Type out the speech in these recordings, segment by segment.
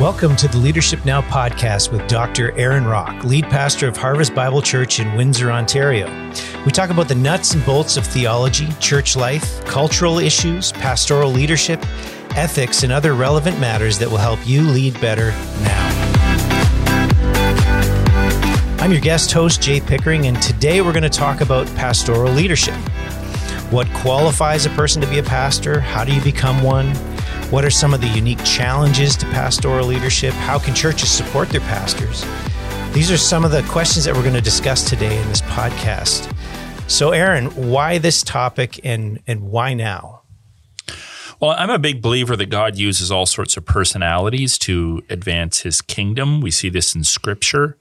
Welcome to the Leadership Now podcast with Dr. Aaron Rock, lead pastor of Harvest Bible Church in Windsor, Ontario. We talk about the nuts and bolts of theology, church life, cultural issues, pastoral leadership, ethics, and other relevant matters that will help you lead better now. I'm your guest host, Jay Pickering, and today we're going to talk about pastoral leadership. What qualifies a person to be a pastor? How do you become one? What are some of the unique challenges to pastoral leadership? How can churches support their pastors? These are some of the questions that we're going to discuss today in this podcast. So, Aaron, why this topic and, and why now? Well, I'm a big believer that God uses all sorts of personalities to advance his kingdom. We see this in scripture.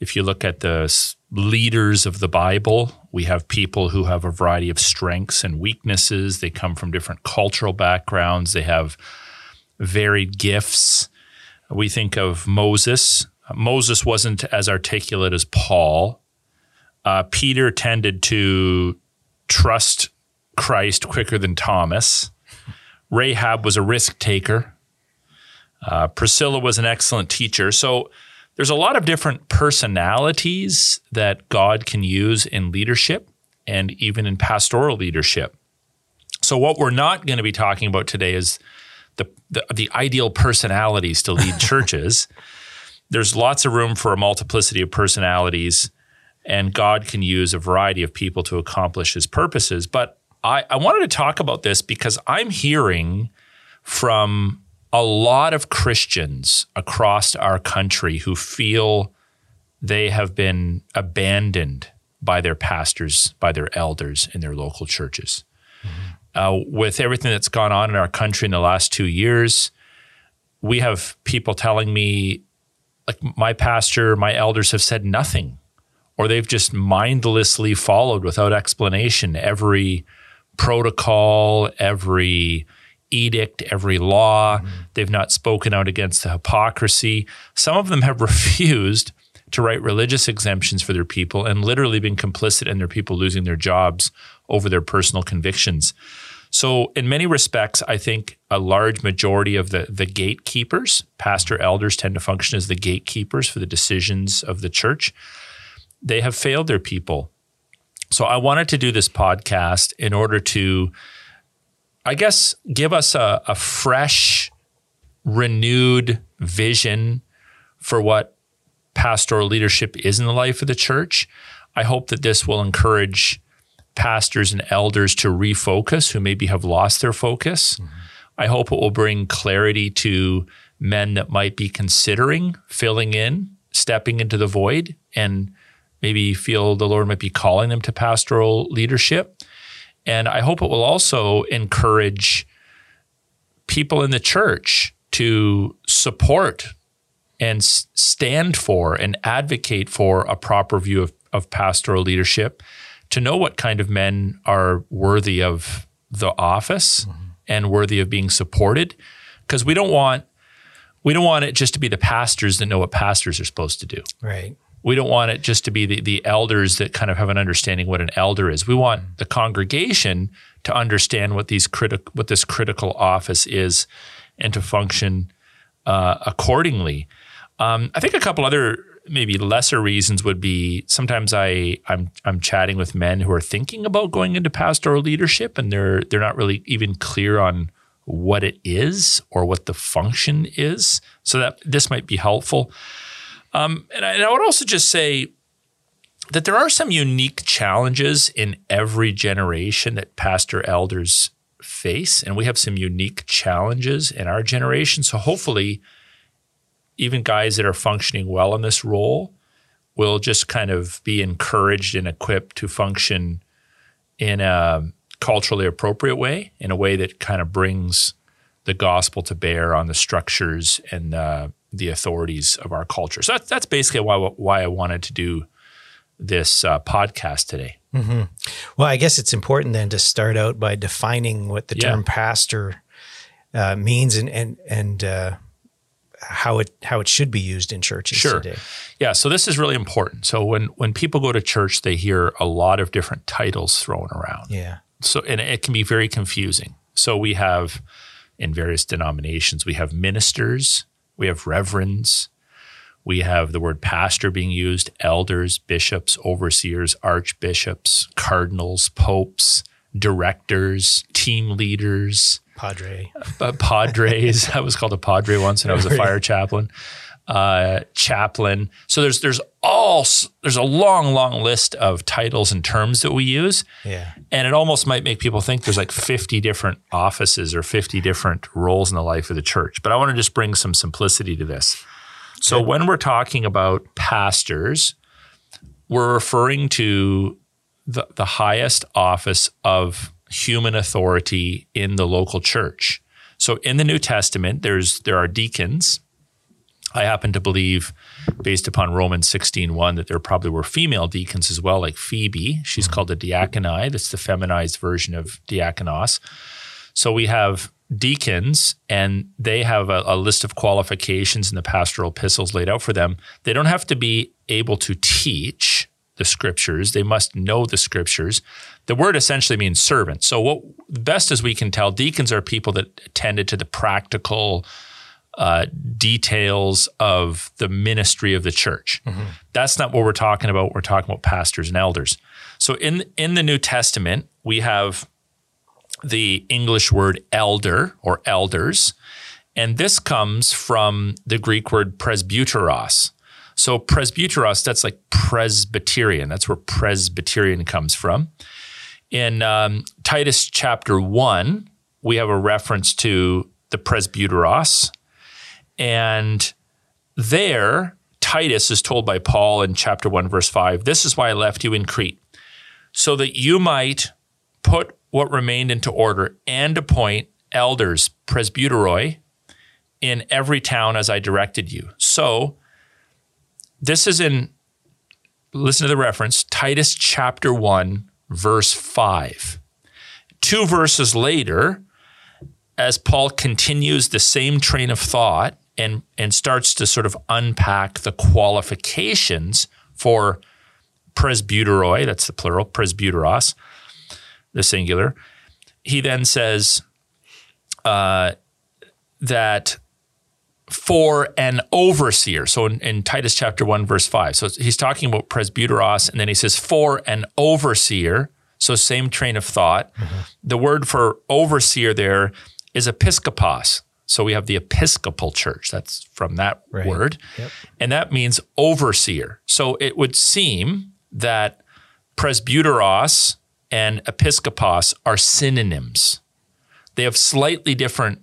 If you look at the leaders of the Bible, we have people who have a variety of strengths and weaknesses. They come from different cultural backgrounds, they have varied gifts. We think of Moses. Moses wasn't as articulate as Paul. Uh, Peter tended to trust Christ quicker than Thomas. Rahab was a risk taker. Uh, Priscilla was an excellent teacher. So there's a lot of different personalities that God can use in leadership and even in pastoral leadership. So what we're not going to be talking about today is the, the, the ideal personalities to lead churches. There's lots of room for a multiplicity of personalities, and God can use a variety of people to accomplish his purposes. But I, I wanted to talk about this because I'm hearing from a lot of Christians across our country who feel they have been abandoned by their pastors, by their elders in their local churches. Mm-hmm. Uh, with everything that's gone on in our country in the last two years, we have people telling me, like, my pastor, my elders have said nothing, or they've just mindlessly followed without explanation every protocol, every edict, every law. Mm-hmm. They've not spoken out against the hypocrisy. Some of them have refused to write religious exemptions for their people and literally been complicit in their people losing their jobs over their personal convictions. So, in many respects, I think a large majority of the, the gatekeepers, pastor elders tend to function as the gatekeepers for the decisions of the church. They have failed their people. So, I wanted to do this podcast in order to, I guess, give us a, a fresh, renewed vision for what pastoral leadership is in the life of the church. I hope that this will encourage pastors and elders to refocus who maybe have lost their focus. Mm-hmm. I hope it will bring clarity to men that might be considering filling in, stepping into the void, and maybe feel the Lord might be calling them to pastoral leadership. And I hope it will also encourage people in the church to support and stand for and advocate for a proper view of, of pastoral leadership, to know what kind of men are worthy of the office mm-hmm. and worthy of being supported. Because we don't want we don't want it just to be the pastors that know what pastors are supposed to do. Right. We don't want it just to be the, the elders that kind of have an understanding what an elder is. We want the congregation to understand what these critical what this critical office is and to function uh, accordingly. Um, I think a couple other maybe lesser reasons would be sometimes I I'm I'm chatting with men who are thinking about going into pastoral leadership and they're they're not really even clear on what it is or what the function is. So that this might be helpful. Um, and, I, and I would also just say that there are some unique challenges in every generation that pastor elders face, and we have some unique challenges in our generation. So hopefully even guys that are functioning well in this role will just kind of be encouraged and equipped to function in a culturally appropriate way, in a way that kind of brings the gospel to bear on the structures and uh, the authorities of our culture. So that's, that's basically why why I wanted to do this uh, podcast today. Mm-hmm. Well, I guess it's important then to start out by defining what the yeah. term pastor uh, means and and and uh, how it how it should be used in churches sure. today. Yeah, so this is really important. So when when people go to church, they hear a lot of different titles thrown around. Yeah. So and it can be very confusing. So we have in various denominations, we have ministers, we have reverends, we have the word pastor being used, elders, bishops, overseers, archbishops, cardinals, popes, directors, team leaders, Padre. uh, padres. I was called a padre once, and I was a fire chaplain. Uh, chaplain. So there's there's all there's a long long list of titles and terms that we use, Yeah. and it almost might make people think there's like 50 different offices or 50 different roles in the life of the church. But I want to just bring some simplicity to this. So when we're talking about pastors, we're referring to the, the highest office of human authority in the local church. So in the New Testament, there's there are deacons. I happen to believe, based upon Romans 16.1, that there probably were female deacons as well, like Phoebe. She's mm-hmm. called a diaconai. That's the feminized version of diakonos. So we have deacons, and they have a, a list of qualifications in the pastoral epistles laid out for them. They don't have to be able to teach the scriptures. They must know the scriptures. The word essentially means servant. So what best as we can tell, deacons are people that attended to the practical uh, details of the ministry of the church. That's not what we're talking about. We're talking about pastors and elders. So in in the New Testament, we have the English word elder or elders, and this comes from the Greek word presbyteros. So presbyteros, that's like Presbyterian. That's where Presbyterian comes from. In um, Titus chapter one, we have a reference to the presbyteros, and there Titus is told by Paul in chapter one, verse five, "This is why I left you in Crete, so that you might put what remained into order and appoint elders, presbyteroi, in every town as I directed you." So this is in listen to the reference Titus chapter 1 verse 5 two verses later as Paul continues the same train of thought and and starts to sort of unpack the qualifications for presbyteroi that's the plural presbyteros the singular he then says uh, that for an overseer. So in, in, Titus chapter 1, verse 5. So he's talking about presbyteros, and then he says, for an overseer. So same train of thought. Mm-hmm. The word for overseer there is episkopos. So we have the Episcopal Church. That's from that right. word. Yep. And that means overseer. So it would seem that presbyteros and episkopos are synonyms. They have slightly different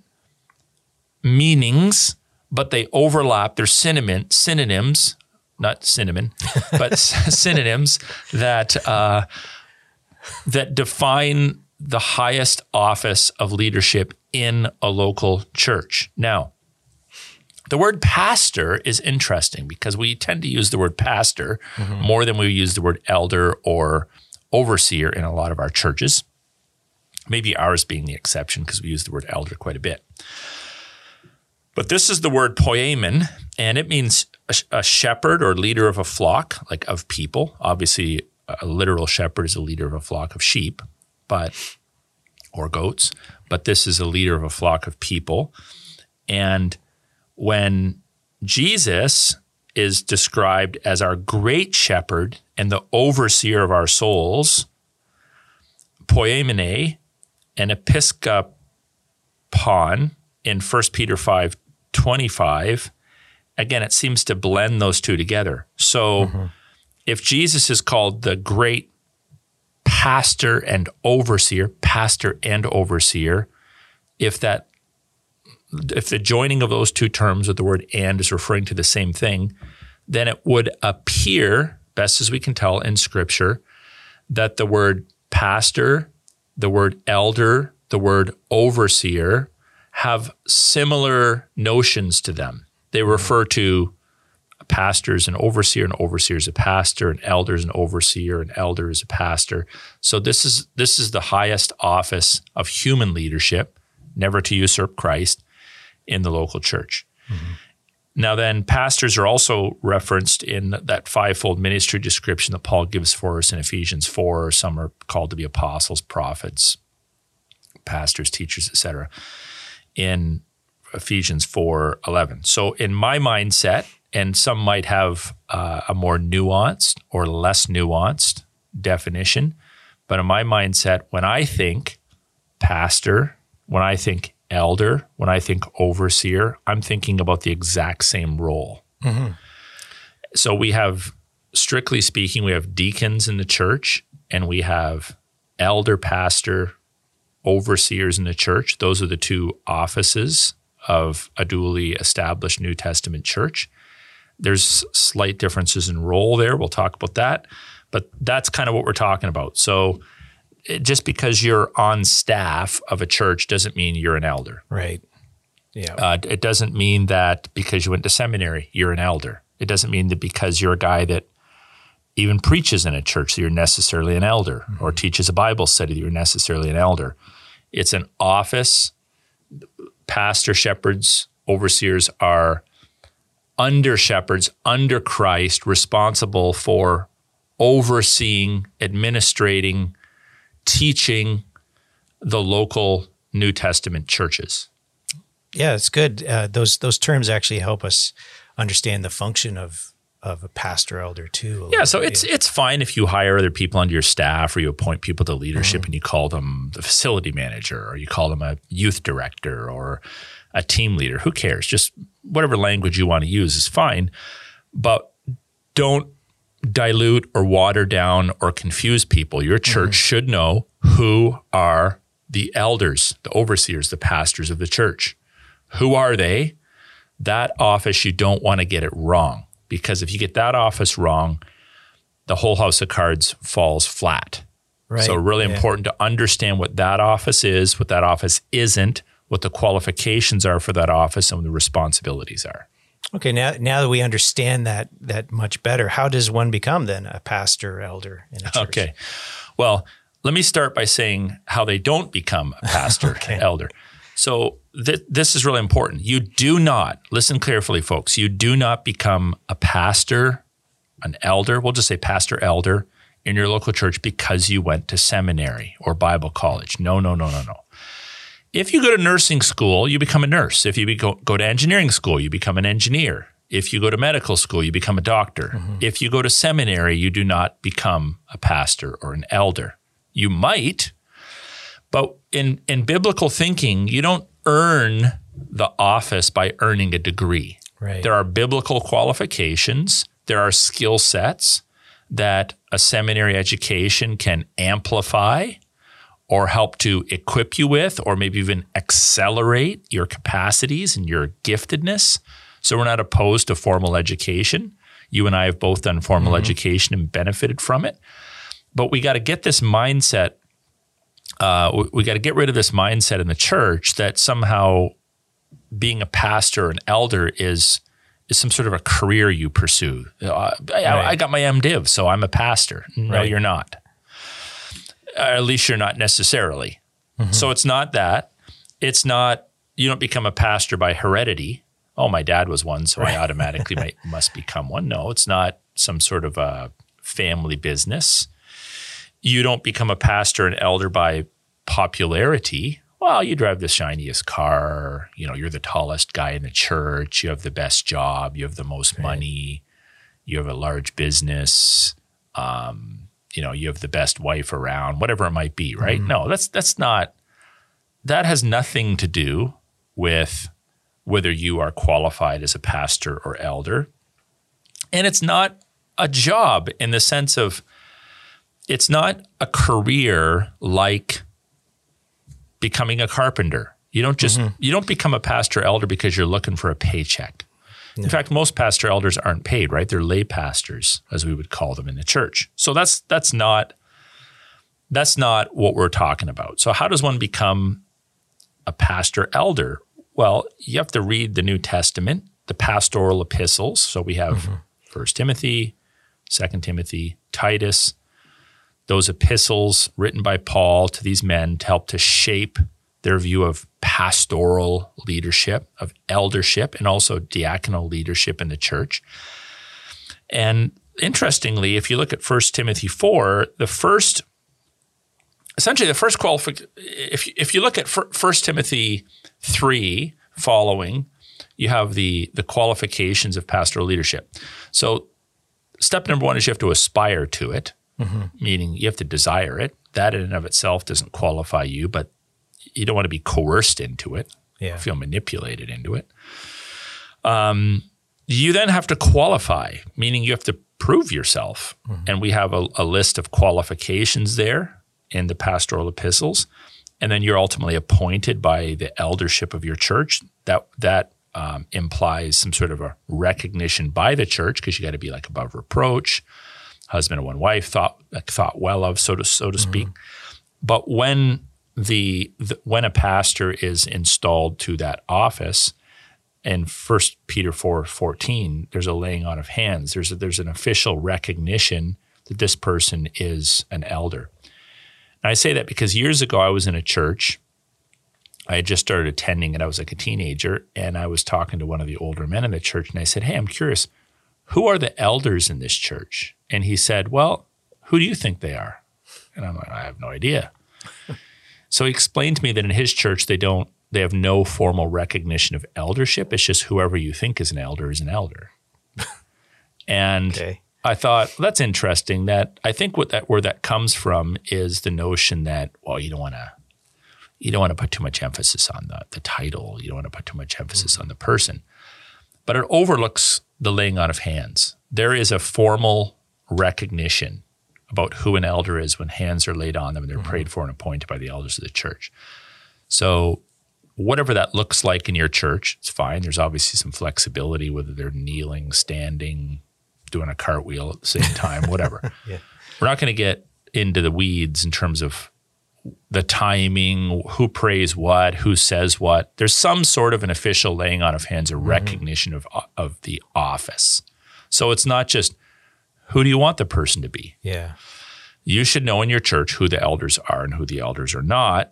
meanings, but they overlap. They're synonym, synonyms, not cinnamon, but synonyms that uh, that define the highest office of leadership in a local church. Now, the word pastor is interesting because we tend to use the word pastor mm-hmm. more than we use the word elder or overseer in a lot of our churches. Maybe ours being the exception because we use the word elder quite a bit. But this is the word poimen, and it means a, a, shepherd or leader of a flock, like of people. Obviously, a literal shepherd is a leader of a flock of sheep, but or goats. But this is a leader of a flock of people. And when Jesus is described as our great shepherd and the overseer of our souls, poiemene and episkopon in 1 Peter 5 25, again, it seems to blend those two together. So mm-hmm. if Jesus is called the great pastor and overseer, pastor and overseer, if that if the joining of those two terms with the word and is referring to the same thing, then it would appear, best as we can tell in scripture, that the word pastor, the word elder, the word overseer have similar notions to them. They refer to pastors and overseer, and overseer is a pastor, and elders and overseer, and elder is a pastor. So this is this is the highest office of human leadership, never to usurp Christ in the local church. Mm-hmm. Now, then, pastors are also referenced in that fivefold ministry description that Paul gives for us in Ephesians 4. Some are called to be apostles, prophets, pastors, teachers, etc in Ephesians 4 11. So, in my mindset, and some might have uh, a more nuanced or less nuanced definition, but in my mindset, when I think pastor, when I think elder, when I think overseer, I'm thinking about the exact same role. Mm-hmm. So we have, strictly speaking, we have deacons in the church and we have elder pastor, overseers in the church. Those are the two offices of a duly established New Testament church. There's slight differences in role there. We'll talk about that. But that's kind of what we're talking about. So just because you're on staff of a church doesn't mean you're an elder. Right. Yeah. Uh, it doesn't mean that because you went to seminary, you're an elder. It doesn't mean that because you're a guy that even preaches in a church that you're necessarily an elder mm-hmm. or teaches a Bible study that you're necessarily an elder. It's an office. Pastor, shepherds, overseers are under shepherds, under Christ, responsible for overseeing, administrating, teaching the local New Testament churches. Yeah, it's good. Uh, those those terms actually help us understand the function of of a pastor elder too. Yeah, so bit. it's it's fine if you hire other people onto your staff or you appoint people to leadership mm-hmm. and you call them the facility manager or you call them a youth director or a team leader. Who cares? Just whatever language you want to use is fine, but don't dilute or water down or confuse people. Your church mm-hmm. should know who are the elders, the overseers, the pastors of the church. Who are they? That office, you don't want to get it wrong because if you get that office wrong, the whole house of cards falls flat. Right. So, really yeah. important to understand what that office is, what that office isn't, what the qualifications are for that office, and what the responsibilities are. Okay, now now that we understand that that much better, how does one become then a pastor elder in a church? Okay. Well, let me start by saying how they don't become a pastor okay. elder. So th- this is really important. You do not listen carefully, folks. You do not become a pastor, an elder. We'll just say pastor elder in your local church because you went to seminary or Bible college. No, no, no, no, no. If you go to nursing school, you become a nurse. If you go, go to engineering school, you become an engineer. If you go to medical school, you become a doctor. Mm-hmm. If you go to seminary, you do not become a pastor or an elder. You might, but in, in biblical thinking, you don't earn the office by earning a degree. Right. There are biblical qualifications, there are skill sets that a seminary education can amplify or help to equip you with, or maybe even accelerate your capacities and your giftedness. So we're not opposed to formal education. You and I have both done formal mm-hmm. education and benefited from it. But we got to get this mindset. Uh, we, we got to get rid of this mindset in the church that somehow being a pastor, an elder, is is some sort of a career you pursue. Uh, I, right. I, got my MDiv, so I'm a pastor. No, right. you're not at least you're not necessarily. Mm-hmm. So it's not that. It's not, you don't become a pastor by heredity. Oh, my dad was one, so right. I automatically might, must become one. No, it's not some sort of a family business. You don't become a pastor and elder by popularity. Well, you drive the shiniest car, you know, you're the tallest guy in the church, you have the best job, you have the most right. money, you have a large business. Um, you know you have the best wife around, whatever it might be, right? Mm. No, that's that's not. That has nothing to do with whether you are qualified as a pastor or elder, and it's not a job in the sense of it's not a career like becoming a carpenter. You don't just mm-hmm. you don't become a pastor elder because you're looking for a paycheck. In fact, most pastor elders aren't paid, right? They're lay pastors, as we would call them in the church. So that's that's not that's not what we're talking about. So how does one become a pastor elder? Well, you have to read the New Testament, the pastoral epistles. So we have mm-hmm. First Timothy, Second Timothy, Titus, those epistles written by Paul to these men to help to shape their view of pastoral leadership, of eldership, and also diaconal leadership in the church. And interestingly, if you look at 1 Timothy 4, the first, essentially the first qualification, if, if you look at 1 Timothy 3, following, you have the the qualifications of pastoral leadership. So, step number one is you have to aspire to it, mm-hmm. meaning you have to desire it. That in and of itself doesn't qualify you, but you don't want to be coerced into it, Yeah. feel manipulated into it. Um, you then have to qualify, meaning you have to prove yourself. And we have a, a list of qualifications there in the pastoral epistles. And then you're ultimately appointed by the eldership of your church. That that um, implies some sort of a recognition by the church because you got to be like above reproach, husband and one wife thought like, thought well of, so to so to speak. But when the, the when a pastor is installed to that office, in First Peter four fourteen, there's a laying on of hands. There's a, there's an official recognition that this person is an elder. And I say that because years ago I was in a church. I had just started attending, and I was like a teenager, and I was talking to one of the older men in the church, and I said, "Hey, I'm curious, who are the elders in this church?" And he said, "Well, who do you think they are?" And I'm like, "I have no idea." So he explained to me that in his church they don't they have no formal recognition of eldership. It's just whoever you think is an elder is an elder. and Okay. I thought well, that's interesting. That I think what that where that comes from is the notion that well, you don't want to you don't want to put too much emphasis on the the title. You don't want to put too much emphasis mm. on the person, but it overlooks the laying on of hands. There is a formal recognition about who an elder is when hands are laid on them and they're mm-hmm. prayed for and appointed by the elders of the church. So whatever that looks like in your church, it's fine. There's obviously some flexibility, whether they're kneeling, standing, doing a cartwheel at the same time, whatever. Yeah. We're not going to get into the weeds in terms of the timing, who prays what, who says what. There's some sort of an official laying on of hands, a mm-hmm. recognition of, of the office. So it's not just who do you want the person to be? Yeah. you should know in your church who the elders are and who the elders are not.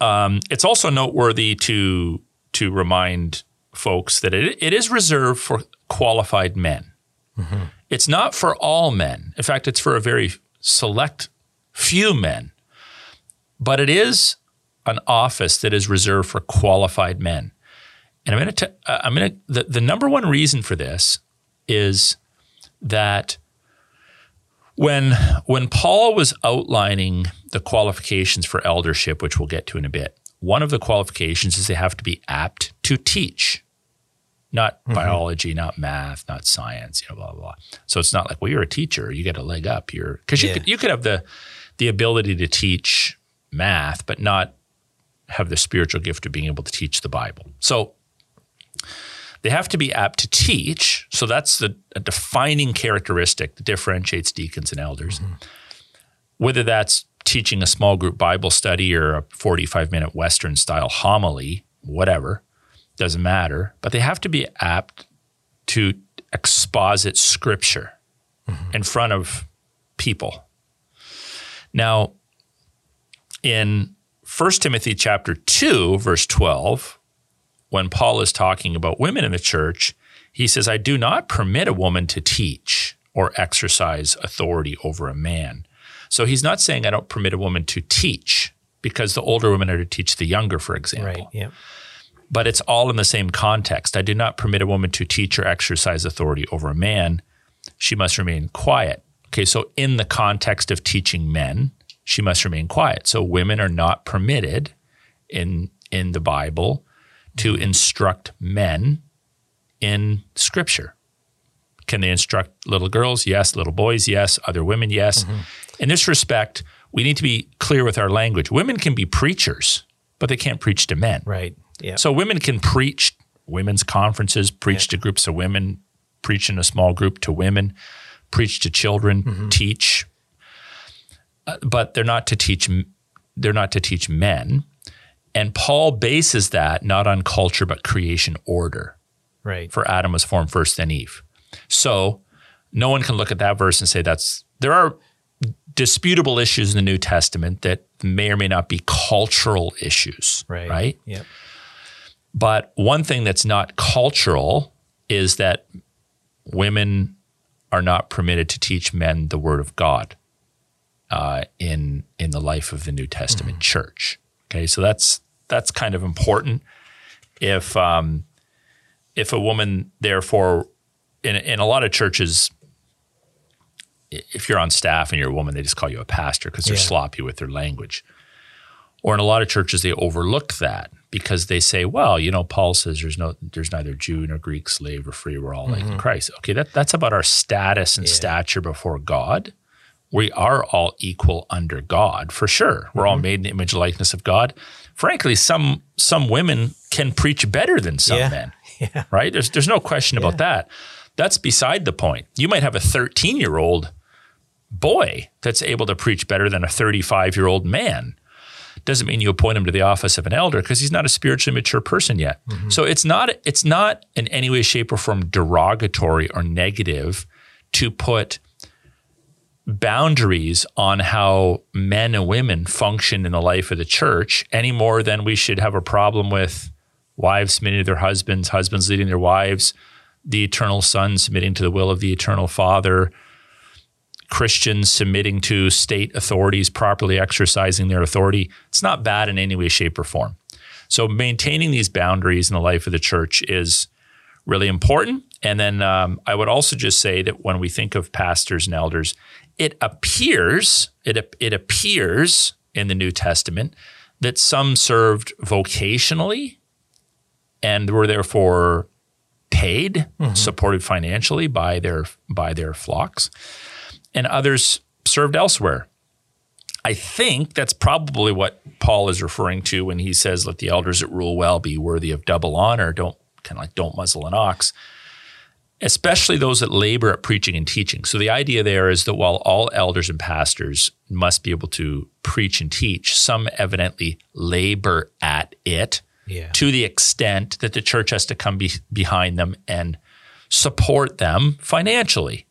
Um, it's also noteworthy to to remind folks that it, it is reserved for qualified men. It's not for all men. In fact, it's for a very select few men. But it is an office that is reserved for qualified men. And I'm going to I'm going to the, the number one reason for this is that when when Paul was outlining the qualifications for eldership, which we'll get to in a bit, one of the qualifications is they have to be apt to teach, not mm-hmm. biology, not math, not science, you know, blah blah. blah. So it's not like well, you're a teacher, you get a leg up. You're because you Yeah. could you could have the the ability to teach math, but not have the spiritual gift of being able to teach the Bible. So they have to be apt to teach. So that's the a defining characteristic that differentiates deacons and elders. Mm-hmm. Whether that's teaching a small group Bible study or a 45 minute Western style homily, whatever, doesn't matter. But they have to be apt to exposit scripture mm-hmm. in front of people. Now, in 1 Timothy chapter 2, verse 12, when Paul is talking about women in the church, he says, I do not permit a woman to teach or exercise authority over a man. So he's not saying I don't permit a woman to teach because the older women are to teach the younger, for example. Right. Yeah. But it's all in the same context. I do not permit a woman to teach or exercise authority over a man. She must remain quiet. Okay, so in the context of teaching men, she must remain quiet. So women are not permitted in in the Bible to instruct men in scripture. Can they instruct little girls? Yes. Little boys? Yes. Other women? Yes. In this respect, we need to be clear with our language. Women can be preachers, but they can't preach to men. Right. Yeah. So women can preach women's conferences, preach to groups of women, preach in a small group to women, preach to children, teach, Uh, but they're not to teach. They're not to teach men. And Paul bases that not on culture but creation order. right. For Adam was formed first, then Eve. So no one can look at that verse and say that's. There are disputable issues in the New Testament that may or may not be cultural issues. Right. Right. Yeah. But one thing that's not cultural is that women are not permitted to teach men the word of God uh, in in the life of the New Testament church. Okay, so that's that's kind of important. if um, if a woman therefore in in a lot of churches if you're on staff and you're a woman they just call you a pastor because they're Yeah. sloppy with their language or in a lot of churches they overlook that because they say well you know Paul says there's no there's neither Jew nor Greek slave or free we're all like in Christ okay that that's about our status and Yeah. stature before God we are all equal under God for sure. We're all made in the image and likeness of God. Frankly, some some women can preach better than some Yeah. men. Yeah. Right? There's there's no question about that. That's beside the point. You might have a 13 year old boy that's able to preach better than a 35 year old man. Doesn't mean you appoint him to the office of an elder because he's not a spiritually mature person yet. Mm-hmm. So it's not it's not in any way, shape, or form derogatory or negative to put boundaries on how men and women function in the life of the church any more than we should have a problem with wives submitting to their husbands, husbands leading their wives, the eternal son submitting to the will of the eternal father, Christians submitting to state authorities, properly exercising their authority. It's not bad in any way, shape, or form. So maintaining these boundaries in the life of the church is really important. And then um, I would also just say that when we think of pastors and elders, it appears it it appears in the New Testament that some served vocationally and were therefore paid, mm-hmm. supported financially by their by their flocks, and others served elsewhere. I think that's probably what Paul is referring to when he says, "Let the elders that rule well be worthy of double honor." Don't kind of like don't muzzle an ox especially those that labor at preaching and teaching. So the idea there is that while all elders and pastors must be able to preach and teach, some evidently labor at it Yeah. to the extent that the church has to come be- behind them and support them financially.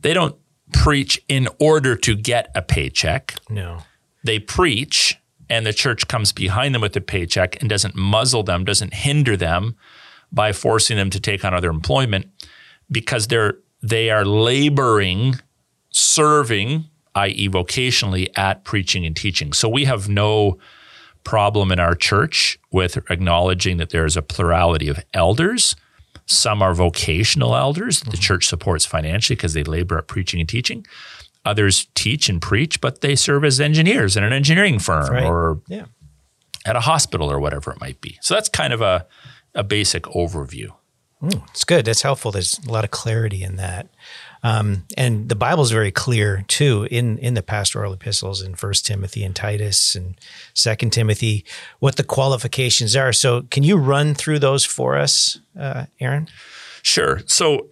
They don't preach in order to get a paycheck No. they preach and the church comes behind them with a paycheck and doesn't muzzle them, doesn't hinder them by forcing them to take on other employment because they're they are laboring, serving, i.e., vocationally at preaching and teaching. So we have no problem in our church with acknowledging that there is a plurality of elders. Some are vocational elders that the mm-hmm. church supports financially because they labor at preaching and teaching. Others teach and preach, but they serve as engineers in an engineering firm Right. or Yeah. at a hospital or whatever it might be. So that's kind of a, a basic overview. It's good. That's helpful. There's a lot of clarity in that. Um, and the Bible's very clear too in in the pastoral epistles in First Timothy and Titus and Second Timothy what the qualifications are. So can you run through those for us, uh, Aaron? Sure. So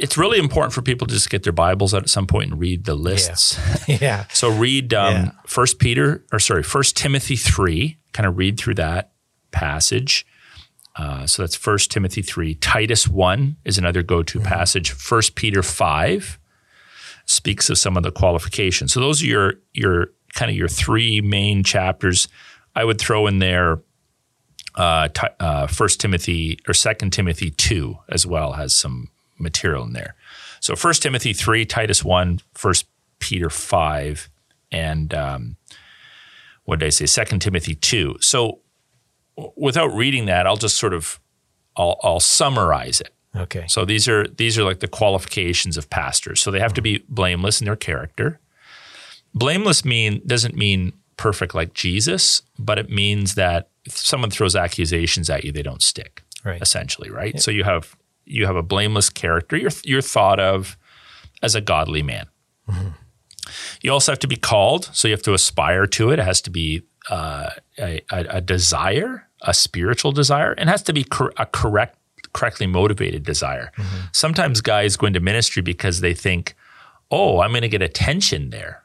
it's really important for people to just get their Bibles out at some point and read the lists. yeah. So read Yeah. um, First Peter or sorry, First Timothy three. Kind of read through that passage. Uh, so that's First Timothy three. Titus one is another go-to passage. First Peter five speaks of some of the qualifications. So those are your your kind of your three main chapters. I would throw in there uh, uh, First Timothy or Second Timothy two as well has some material in there. So First Timothy three, Titus one, First Peter five, and um, what did I say? Second Timothy two. So w- without reading that, I'll just sort of I'll, I'll summarize it. Okay. So these are these are like the qualifications of pastors. So they have to be blameless in their character. Blameless mean doesn't mean perfect like Jesus, but it means that if someone throws accusations at you, they don't stick. Right. Essentially, right? So you have you have a blameless character. You're you're thought of as a godly man. You also have to be called, so you have to aspire to it. It has to be uh, a, a, a desire, a spiritual desire, and has to be cor- a correct, correctly motivated desire. Sometimes guys go into ministry because they think, "Oh, I'm going to get attention there."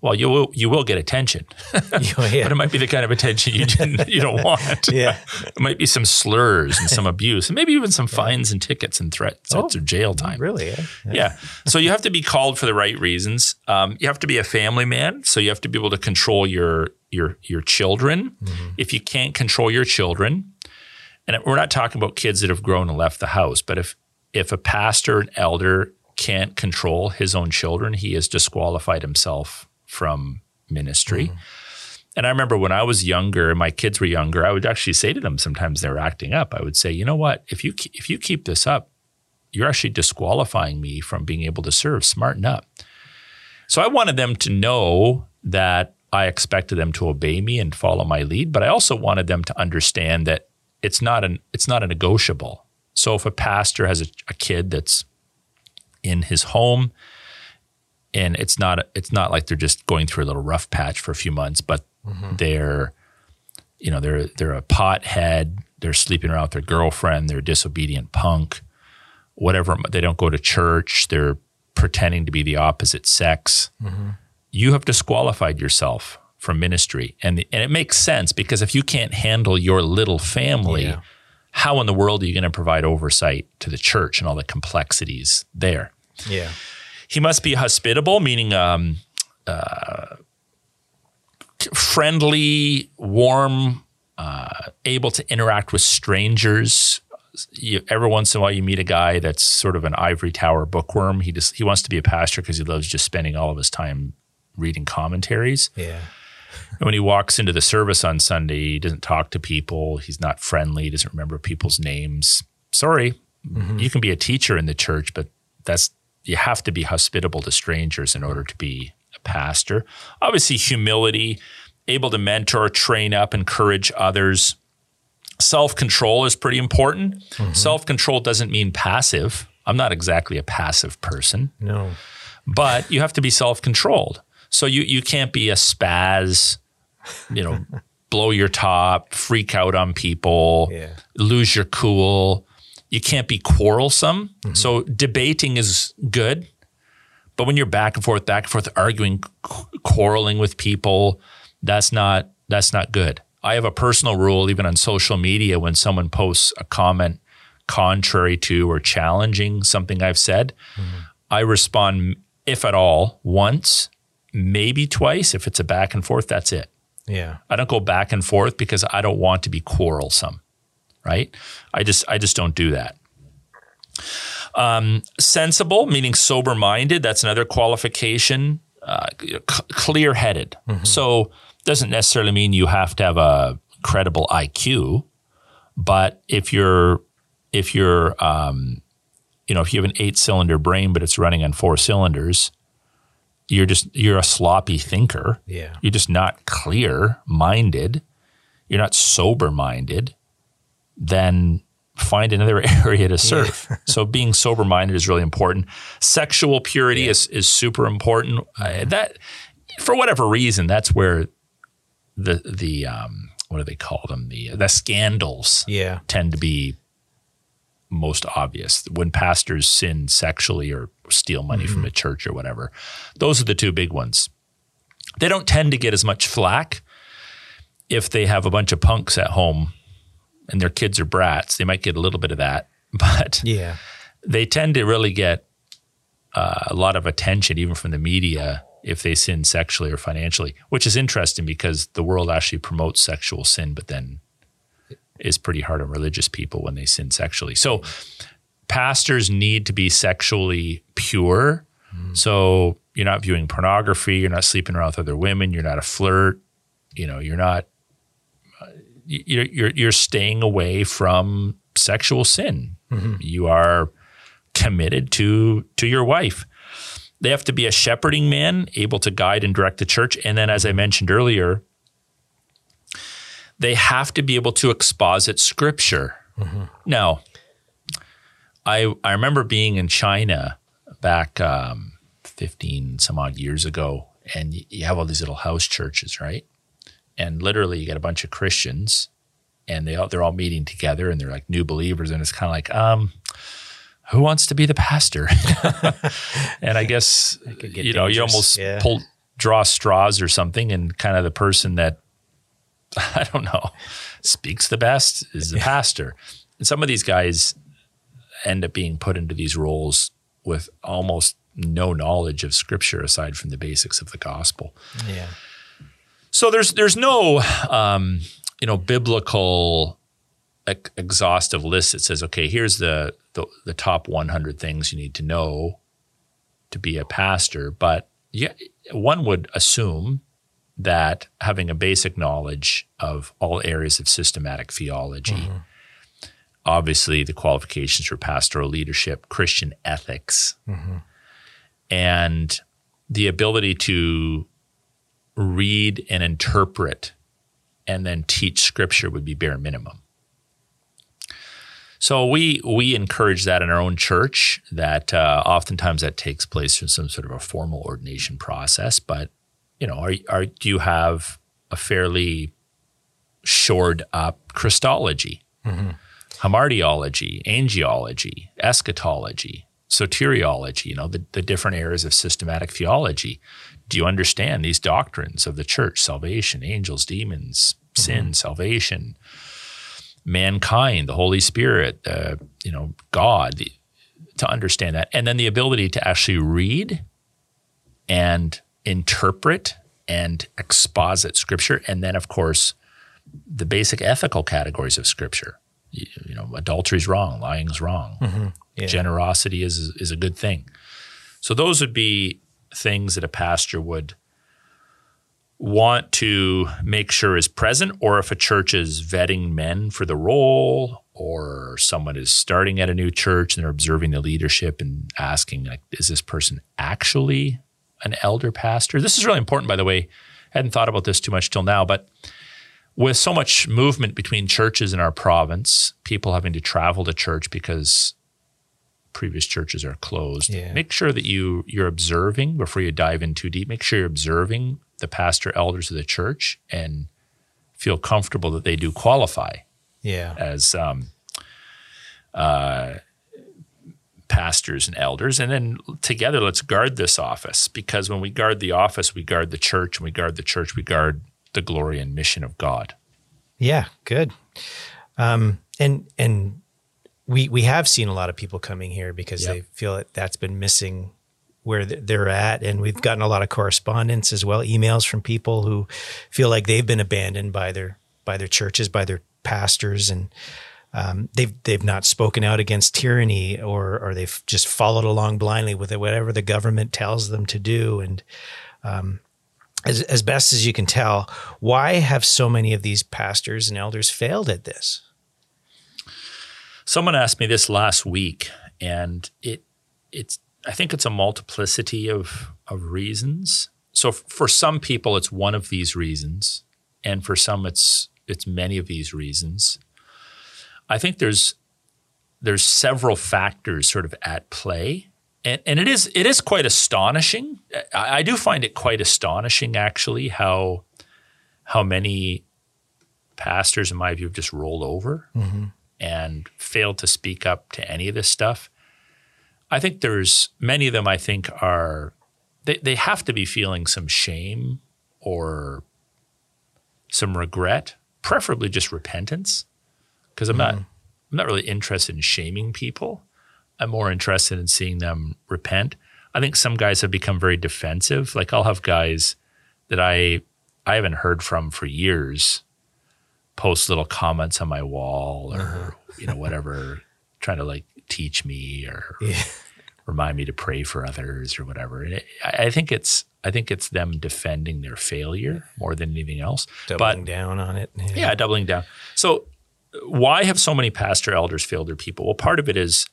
Well, you will you will get attention, yeah. but it might be the kind of attention you didn't you don't want. Yeah. It might be some slurs and some abuse, and maybe even some fines and tickets and threats Oh. or jail time. Really? eh? Yeah. So you have to be called for the right reasons. Um, you have to be a family man, so you have to be able to control your your your children. Mm-hmm. If you can't control your children, and we're not talking about kids that have grown and left the house, but if if a pastor, an elder can't control his own children, he has disqualified himself from ministry. Mm-hmm. And I remember when I was younger and my kids were younger, I would actually say to them sometimes they were acting up. I would say, you know what? If you if you keep this up, you're actually disqualifying me from being able to serve. Smarten up. So I wanted them to know that I expected them to obey me and follow my lead, but I also wanted them to understand that it's not an it's not a negotiable. So if a pastor has a, a kid that's in his home and it's not it's not like they're just going through a little rough patch for a few months, but mm-hmm. they're you know they're they're a pothead, they're sleeping around with their girlfriend, they're a disobedient punk, whatever. They don't go to church, they're pretending to be the opposite sex. Mm-hmm. You have disqualified yourself from ministry, and the, and it makes sense because if you can't handle your little family. Yeah. How in the world are you going to provide oversight to the church and all the complexities there? Yeah. He must be hospitable, meaning um, uh, friendly, warm, uh, able to interact with strangers. You, every once in a while, you meet a guy that's sort of an ivory tower bookworm. He just he wants to be a pastor because he loves just spending all of his time reading commentaries. Yeah. And when he walks into the service on Sunday, he doesn't talk to people. He's not friendly. He doesn't remember people's names. Sorry, mm-hmm. you can be a teacher in the church, but that's you have to be hospitable to strangers in order to be a pastor. Obviously, humility, able to mentor, train up, encourage others. Self control is pretty important. Mm-hmm. Self control doesn't mean passive. I'm not exactly a passive person. No. But you have to be self controlled. So you, you can't be a spaz, you know, blow your top, freak out on people, yeah. lose your cool you can't be quarrelsome. Mm-hmm. So debating is good. But when you're back and forth, back and forth, arguing, quarreling with people, that's not that's not good. I have a personal rule, even on social media, when someone posts a comment contrary to or challenging something I've said, mm-hmm. I respond, if at all, once, maybe twice. If it's a back and forth, that's it. Yeah. I don't go back and forth because I don't want to be quarrelsome right? I just I just don't do that. Um, sensible, meaning sober minded. That's another qualification. Uh, c- clear headed. Mm-hmm. So doesn't necessarily mean you have to have a credible IQ, but if you're if you're um, you know if you have an eight cylinder brain but it's running on four cylinders, you're just you're a sloppy thinker. Yeah, you're just not clear minded. You're not sober minded then find another area to serve. Yeah. so being sober minded is really important. Sexual purity yeah. is is super important. Uh, that for whatever reason, that's where the the um, what do they call them the the scandals yeah. tend to be most obvious when pastors sin sexually or steal money mm-hmm. from a church or whatever. Those are the two big ones. They don't tend to get as much flack if they have a bunch of punks at home and their kids are brats, they might get a little bit of that. But yeah, they tend to really get uh, a lot of attention, even from the media, if they sin sexually or financially, which is interesting because the world actually promotes sexual sin, but then is pretty hard on religious people when they sin sexually. So pastors need to be sexually pure. Mm. So you're not viewing pornography, you're not sleeping around with other women, you're not a flirt, you know, you're not you're, you're, you're staying away from sexual sin. Mm-hmm. You are committed to to your wife. They have to be a shepherding man, able to guide and direct the church. And then, as I mentioned earlier, they have to be able to exposit scripture. Mm-hmm. Now, I I remember being in China back um, fifteen some odd years ago, and you have all these little house churches, right? and literally you get a bunch of Christians and they all, they're all meeting together and they're like new believers and it's kind of like um who wants to be the pastor and I guess you know you almost yeah. pull draw straws or something and kind of the person that I don't know speaks the best is the yeah. pastor and some of these guys end up being put into these roles with almost no knowledge of scripture aside from the basics of the gospel. Yeah. So there's there's no um, you know biblical ex- exhaustive list that says okay here's the, the the top 100 things you need to know to be a pastor, but yeah, one would assume that having a basic knowledge of all areas of systematic theology, obviously the qualifications for pastoral leadership, Christian ethics, and the ability to read and interpret and then teach scripture would be bare minimum. So we we encourage that in our own church. That uh, oftentimes that takes place through some sort of a formal ordination process. But you know, are, are do you have a fairly shored up Christology, hamartiology, angelology, eschatology, soteriology? You know, the, the different areas of systematic theology. Do you understand these doctrines of the church? Salvation, angels, demons, sin, salvation mankind, the Holy Spirit, uh, you know, God, the, to understand that, and then the ability to actually read and interpret and exposit Scripture, and then of course the basic ethical categories of Scripture. You, you know, adultery is wrong, lying is wrong, mm-hmm. Yeah. generosity is is a good thing. So those would be things that a pastor would want to make sure is present, or if a church is vetting men for the role, or someone is starting at a new church and they're observing the leadership and asking, like, is this person actually an elder pastor? This is really important, by the way. I hadn't thought about this too much till now, but with so much movement between churches in our province, people having to travel to church because previous churches are closed. Yeah. Make sure that you you're observing before you dive in too deep. Make sure you're observing the pastor elders of the church and feel comfortable that they do qualify Yeah. as um, uh, pastors and elders. And then together, let's guard this office because when we guard the office, we guard the church, and we guard the church, we guard the glory and mission of God. Yeah, good. Um, and and we we have seen a lot of people coming here because Yep. they feel that that's been missing where they're at, and we've gotten a lot of correspondence as well, emails from people who feel like they've been abandoned by their by their churches, by their pastors, and um, they've they've not spoken out against tyranny, or or they've just followed along blindly with it, whatever the government tells them to do, and um, as, as best as you can tell, why have so many of these pastors and elders failed at this? Someone asked me this last week, and it it's I think it's a multiplicity of of reasons. So f- for some people, it's one of these reasons, and for some, it's it's many of these reasons. I think there's there's several factors sort of at play, and and it is it is quite astonishing. I, I do find it quite astonishing actually how how many pastors, in my view, have just rolled over mm-hmm. and failed to speak up to any of this stuff. I think there's many of them I think are they, they have to be feeling some shame or some regret, preferably just repentance. Because I'm not hmm. I'm not really interested in shaming people. I'm more interested in seeing them repent. I think some guys have become very defensive. Like I'll have guys that I I haven't heard from for years post little comments on my wall or uh-huh. you know whatever trying to like teach me or Yeah. remind me to pray for others or whatever and it, I, think it's I think it's them defending their failure more than anything else Doubling but down on it. yeah doubling down so why have so many pastor elders failed their people? Well part of it is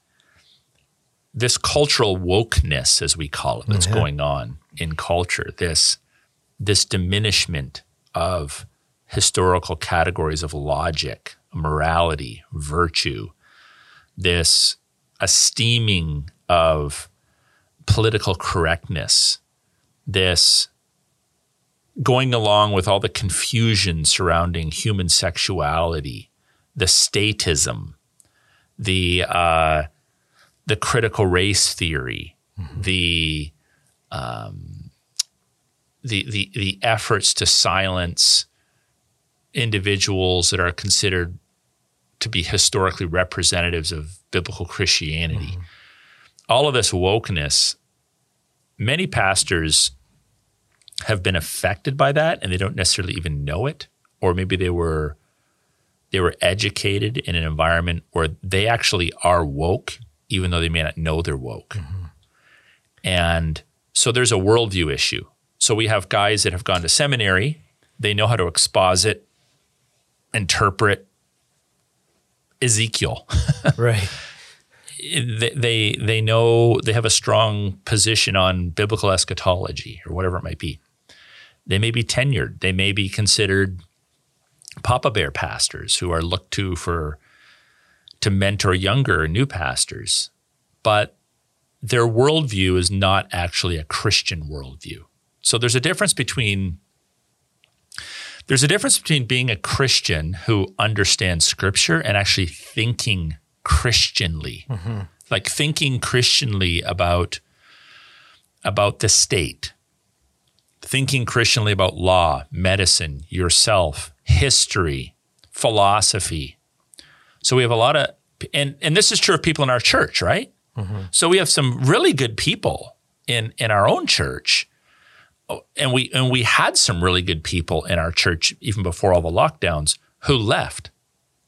this cultural wokeness as we call it that's going on in culture this this diminishment of historical categories of logic, morality, virtue, this esteeming of political correctness, this going along with all the confusion surrounding human sexuality, the statism, the uh, the critical race theory, mm-hmm. the um, the, the the efforts to silence individuals that are considered to be historically representatives of biblical Christianity. Mm-hmm. All of this wokeness, many pastors have been affected by that and they don't necessarily even know it or maybe they were they were educated in an environment where they actually are woke even though they may not know they're woke. And so there's a worldview issue. So we have guys that have gone to seminary, they know how to exposit, interpret Ezekiel. right. they, they they know they have a strong position on biblical eschatology or whatever it might be. They may be tenured. They may be considered Papa Bear pastors who are looked to for to mentor younger new pastors, but their worldview is not actually a Christian worldview. So there's a difference between there's a difference between being a Christian who understands scripture and actually thinking Christianly. Mm-hmm. Like thinking Christianly about about the state. Thinking Christianly about law, medicine, yourself, history, philosophy. So we have a lot of and and this is true of people in our church, right? Mm-hmm. So we have some really good people in in our own church and we and we had some really good people in our church even before all the lockdowns who left.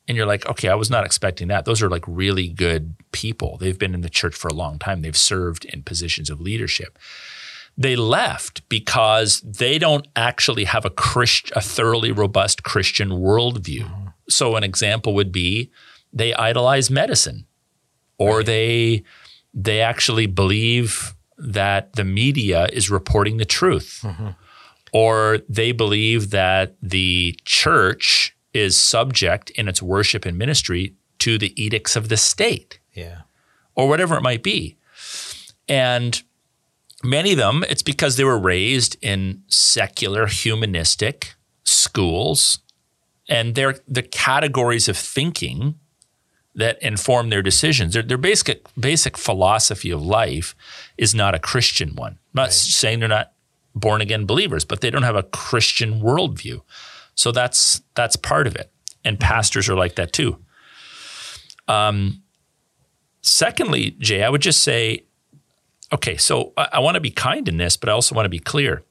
And you're like, okay, I was not expecting that. Those are like really good people. They've been in the church for a long time. They've served in positions of leadership. They left because they don't actually have a Christ, a thoroughly robust Christian worldview. Mm-hmm. So an example would be they idolize medicine, or right. they they actually believe that the media is reporting the truth, mm-hmm. or they believe that the church is subject in its worship and ministry to the edicts of the state. Yeah. Or whatever it might be. And many of them, it's because they were raised in secular humanistic schools and they're the categories of thinking that inform their decisions. Their, their basic basic philosophy of life is not a Christian one. I'm not right. saying they're not born again believers, but they don't have a Christian worldview. So that's that's part of it. And mm-hmm. pastors are like that too. Um, secondly, Jay, I would just say, okay, so I, I want to be kind in this, but I also want to be clear.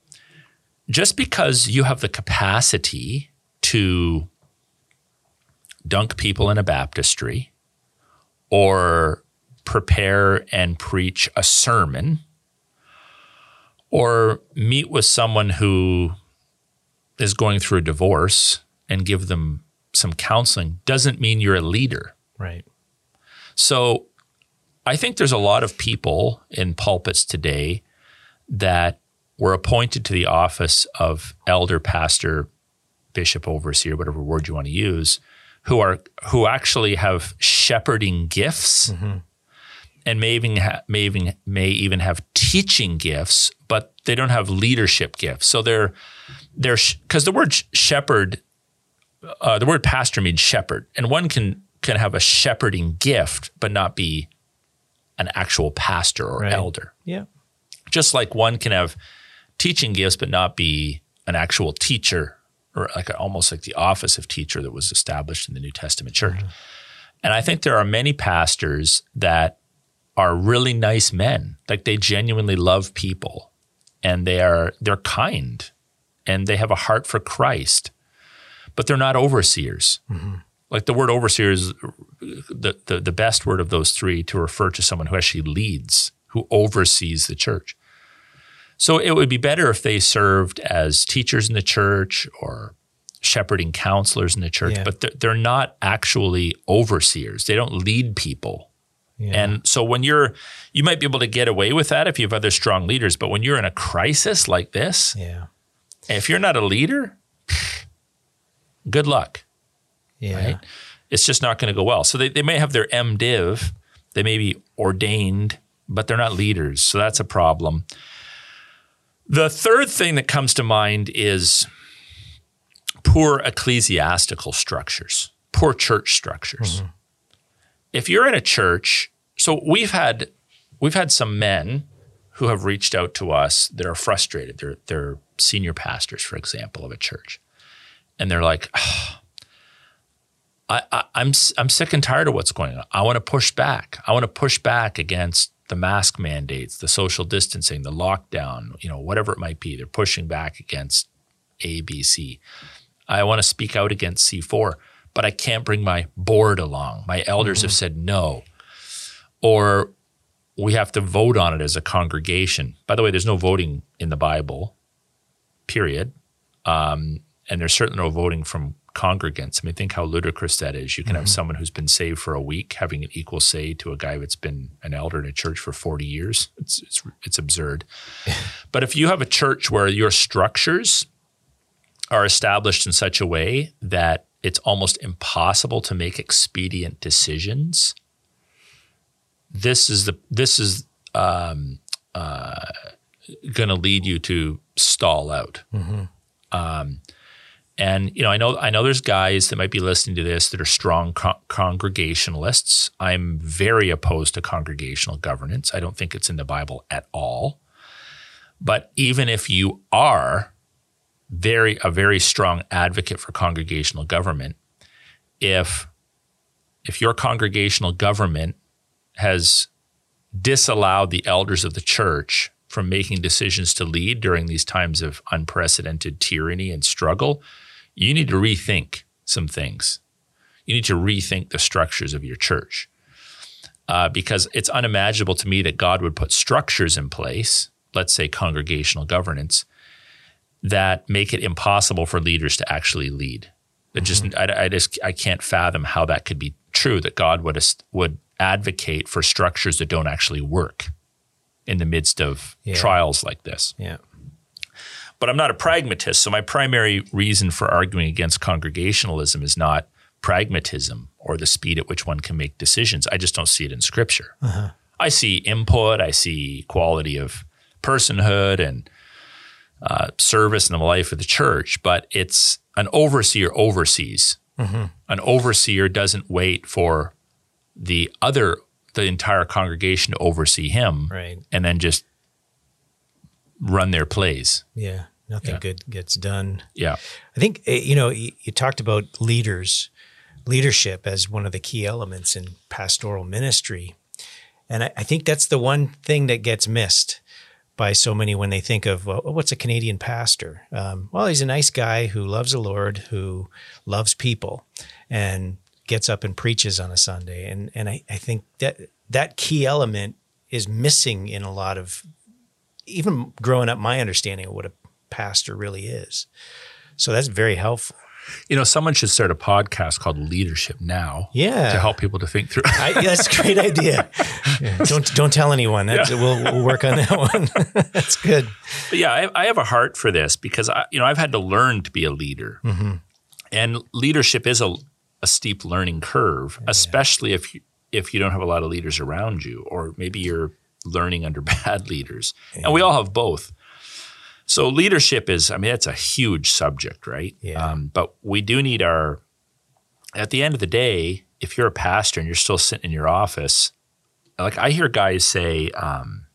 Just because you have the capacity to dunk people in a baptistry or prepare and preach a sermon or meet with someone who is going through a divorce and give them some counseling doesn't mean you're a leader. Right. So I think there's a lot of people in pulpits today that were appointed to the office of elder, pastor, bishop, overseer, whatever word you want to use, who are who actually have shepherding gifts mm-hmm. and may even ha- may even may even have teaching gifts, but they don't have leadership gifts. So they're they're because the word shepherd, uh, the word pastor means shepherd, and one can can have a shepherding gift but not be an actual pastor or right. elder. Yeah, just like one can have teaching gifts but not be an actual teacher or like almost like the office of teacher that was established in the New Testament church. Mm-hmm. And I think there are many pastors that are really nice men, like they genuinely love people and they are they're kind and they have a heart for Christ, but they're not overseers. Mm-hmm. Like the word overseer is the, the, the best word of those three to refer to someone who actually leads, who oversees the church. So it would be better if they served as teachers in the church or shepherding counselors in the church, yeah. but they're, they're, not actually overseers. They don't lead people. Yeah. And so when you're, you might be able to get away with that if you have other strong leaders, but when you're in a crisis like this, yeah. if you're not a leader, good luck. Yeah. Right? It's just not going to go well. So they, they may have their MDiv, they may be ordained, but they're not leaders. So that's a problem. The third thing that comes to mind is poor ecclesiastical structures, poor church structures. Mm-hmm. If you're in a church, so we've had we've had some men who have reached out to us that are frustrated. They're they're senior pastors, for example, of a church, and they're like, oh, I, I, I'm I'm sick and tired of what's going on. I want to push back. I want to push back against the mask mandates, the social distancing, the lockdown, you know, whatever it might be. They're pushing back against A, B, C. I want to speak out against C4, but I can't bring my board along. My elders mm-hmm. have said no. Or we have to vote on it as a congregation. By the way, there's no voting in the Bible. period. Um, and there's certainly no voting from congregants. I mean, think how ludicrous that is. You can have someone who's been saved for a week having an equal say to a guy that's been an elder in a church for 40 years. It's, it's, it's absurd. but if you have a church where your structures are established in such a way that it's almost impossible to make expedient decisions, this is the this is um, uh, going to lead you to stall out. Um, and you know, I know I know there's guys that might be listening to this that are strong con- congregationalists. I'm very opposed to congregational governance. I don't think it's in the Bible at all. But even if you are very a very strong advocate for congregational government, if if your congregational government has disallowed the elders of the church from making decisions to lead during these times of unprecedented tyranny and struggle, you need to rethink some things. You need to rethink the structures of your church. Uh, because it's unimaginable to me that God would put structures in place, let's say congregational governance, that make it impossible for leaders to actually lead. It just, I, I just, I can't fathom how that could be true. That God would would advocate for structures that don't actually work in the midst of Yeah. trials like this Yeah. But I'm not a pragmatist. So my primary reason for arguing against congregationalism is not pragmatism or the speed at which one can make decisions. I just don't see it in scripture. I see input, I see quality of personhood and uh, service in the life of the church, but it's an overseer oversees. An overseer doesn't wait for the other, the entire congregation to oversee him Right. and then just run their plays. Yeah. Nothing Yeah. good gets done. Yeah. I think eh, you know you, you talked about leaders, leadership as one of the key elements in pastoral ministry, and I, I think that's the one thing that gets missed by so many when they think of well, what's a Canadian pastor? Um, well, he's a nice guy who loves the Lord, who loves people, and gets up and preaches on a Sunday. And and I, I think that that key element is missing in a lot of even growing up. My understanding of what a pastor really is. So that's very helpful. You know, someone should start a podcast called Leadership Now Yeah. to help people to think through. I, that's a great idea. Yeah, Don't don't tell anyone. That's, we'll, we'll work on that one. that's good. But yeah, I, I have a heart for this because I, you know I've had to learn to be a leader, mm-hmm. and leadership is a, a steep learning curve, especially if you, if you don't have a lot of leaders around you, or maybe you're learning under bad leaders, and we all have both. So leadership is, I mean, that's a huge subject, right? Yeah. Um, but we do need our. At the end of the day, if you're a pastor and you're still sitting in your office, like I hear guys say, um,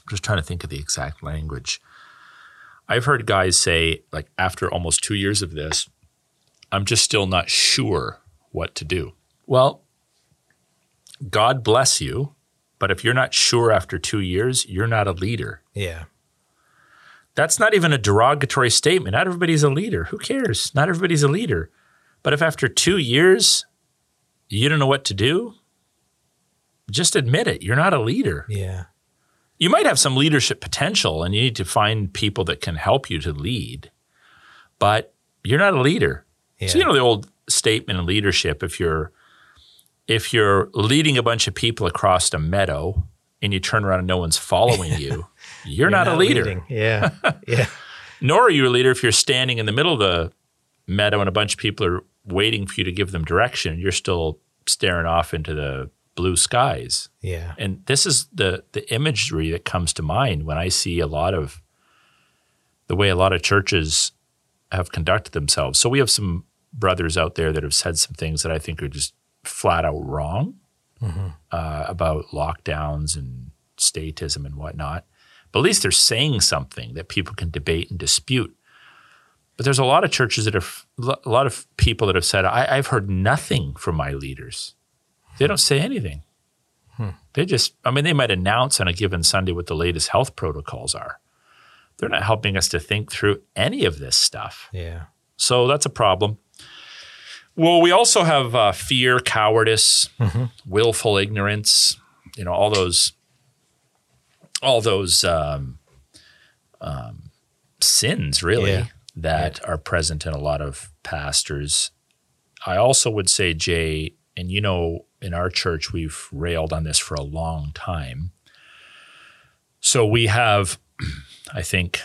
I'm just trying to think of the exact language. I've heard guys say, like, after almost two years of this, I'm just still not sure what to do. Well, God bless you, but if you're not sure after two years, you're not a leader. Yeah. That's not even a derogatory statement. Not everybody's a leader. Who cares? Not everybody's a leader. But if after two years you don't know what to do, just admit it. You're not a leader. Yeah. You might have some leadership potential and you need to find people that can help you to lead, but you're not a leader. Yeah. So you know the old statement in leadership if you're if you're leading a bunch of people across a meadow and you turn around and no one's following you, you're, not, a leader. leading. Yeah. Yeah. Nor are you a leader if you're standing in the middle of the meadow and a bunch of people are waiting for you to give them direction. You're still staring off into the blue skies. Yeah. And this is the the imagery that comes to mind when I see a lot of the way a lot of churches have conducted themselves. So we have some brothers out there that have said some things that I think are just flat out wrong uh, about lockdowns and statism and whatnot. But at least they're saying something that people can debate and dispute. But there's a lot of churches that have a lot of people that have said, I, I've heard nothing from my leaders. They don't say anything. They just, I mean, they might announce on a given Sunday what the latest health protocols are. They're not helping us to think through any of this stuff. Yeah. So that's a problem. Well, we also have uh, fear, cowardice, willful ignorance. You know, all those, all those um, um, sins really Yeah. that are present in a lot of pastors. I also would say, Jay, and you know, in our church, we've railed on this for a long time. So we have, I think,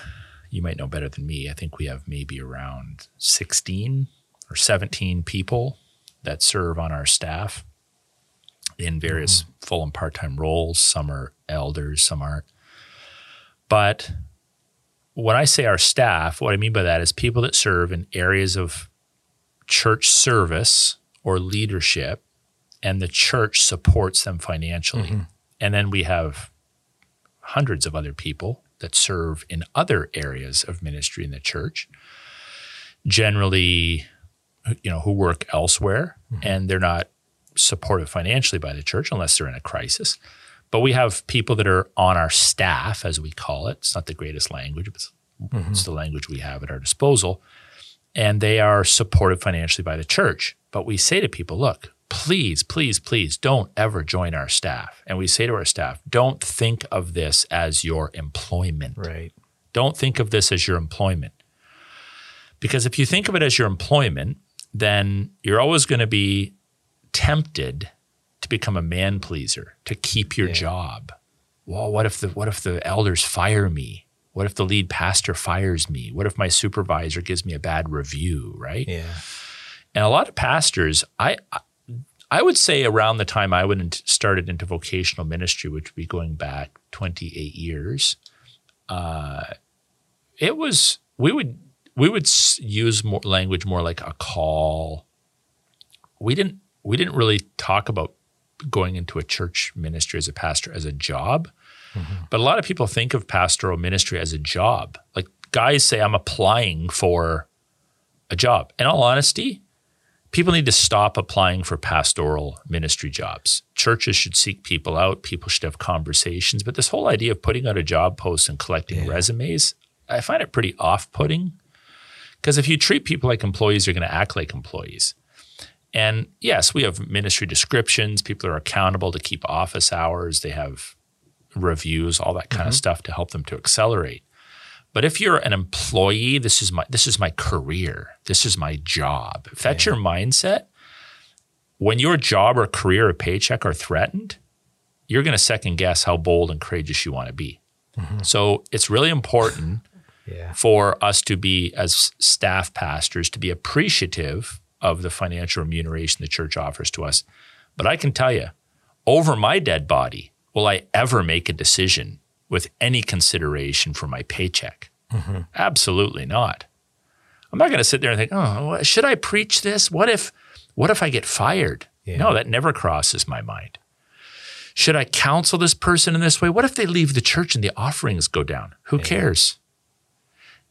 you might know better than me. I think we have maybe around 16 or 17 people that serve on our staff in various mm-hmm. full and part time roles. Some are elders, some aren't. But when I say our staff, what I mean by that is people that serve in areas of church service or leadership, and the church supports them financially. Mm-hmm. And then we have hundreds of other people that serve in other areas of ministry in the church, generally, you know, who work elsewhere mm-hmm. and they're not supported financially by the church unless they're in a crisis. But we have people that are on our staff, as we call it. It's not the greatest language, but it's, mm-hmm. it's the language we have at our disposal. And they are supported financially by the church. But we say to people, look, please, please, please don't ever join our staff. And we say to our staff, don't think of this as your employment. Right. Don't think of this as your employment. Because if you think of it as your employment, then you're always going to be tempted to become a man pleaser, to keep your Yeah. job. Well, what if the what if the elders fire me? What if the lead pastor fires me? What if my supervisor gives me a bad review, right? Yeah. And a lot of pastors, I I would say around the time I went started into vocational ministry, which would be going back 28 years, uh, it was we would we would use more language more like a call. We didn't we didn't really talk about going into a church ministry as a pastor as a job. Mm-hmm. But a lot of people think of pastoral ministry as a job. Like guys say, I'm applying for a job. In all honesty, people need to stop applying for pastoral ministry jobs. Churches should seek people out, people should have conversations. But this whole idea of putting out a job post and collecting Yeah. resumes, I find it pretty off putting. Because if you treat people like employees, you're going to act like employees. And yes, we have ministry descriptions. People are accountable to keep office hours. They have reviews, all that kind of mm-hmm. stuff to help them to accelerate. But if you're an employee, this is my this is my career. This is my job. If that's your mindset, when your job or career or paycheck are threatened, you're going to second guess how bold and courageous you want to be. Mm-hmm. So it's really important Yeah. for us to be, as staff pastors, to be appreciative of the financial remuneration the church offers to us. But I can tell you, over my dead body, will I ever make a decision with any consideration for my paycheck? Mm-hmm. Absolutely not. I'm not going to sit there and think, oh, should I preach this? What if, what if I get fired? Yeah. No, that never crosses my mind. Should I counsel this person in this way? What if they leave the church and the offerings go down? Who cares?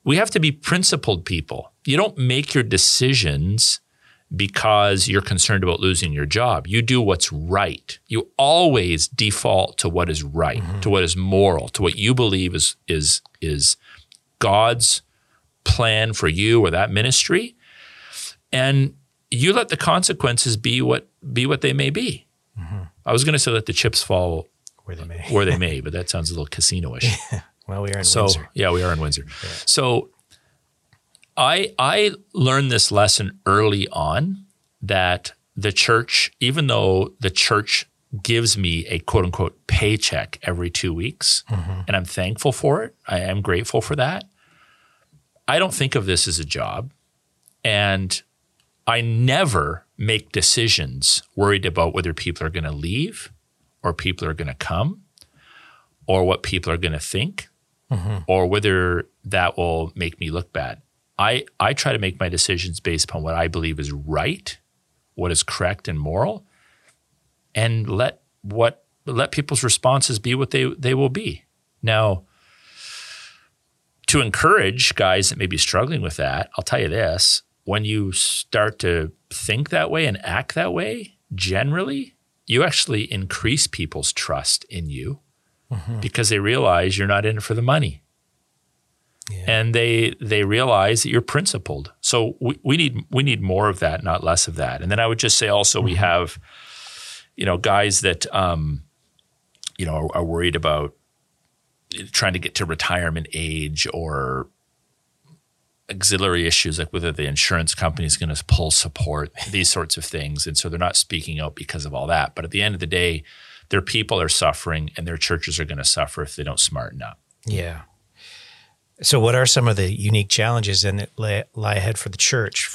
We have to be principled people. You don't make your decisions because you're concerned about losing your job. You do what's right. You always default to what is right, mm-hmm. to what is moral, to what you believe is is is God's plan for you or that ministry. And you let the consequences be what be what they may be. Mm-hmm. I was going to say let the chips fall Where they may. where they may, but that sounds a little casino-ish. Well, we are in So Windsor. yeah, we are in Windsor. So I I learned this lesson early on that the church, even though the church gives me a quote unquote paycheck every two weeks, mm-hmm. and I'm thankful for it. I am grateful for that. I don't think of this as a job. And I never make decisions worried about whether people are going to leave or people are going to come or what people are going to think Mm-hmm. or whether that will make me look bad. I, I try to make my decisions based upon what I believe is right, what is correct and moral, and let what let people's responses be what they they will be. Now, to encourage guys that may be struggling with that, I'll tell you this: when you start to think that way and act that way, generally, you actually increase people's trust in you because they realize you're not in it for the money Yeah. and they they realize that you're principled. So we, we need we need more of that, not less of that. And then I would just say also we have, you know, guys that um, you know are, are worried about trying to get to retirement age or auxiliary issues like whether the insurance company is going to pull support, these sorts of things. And so they're not speaking out because of all that. But at the end of the day, their people are suffering and their churches are going to suffer if they don't smarten up. Yeah. So, what are some of the unique challenges that lie, ahead for the church?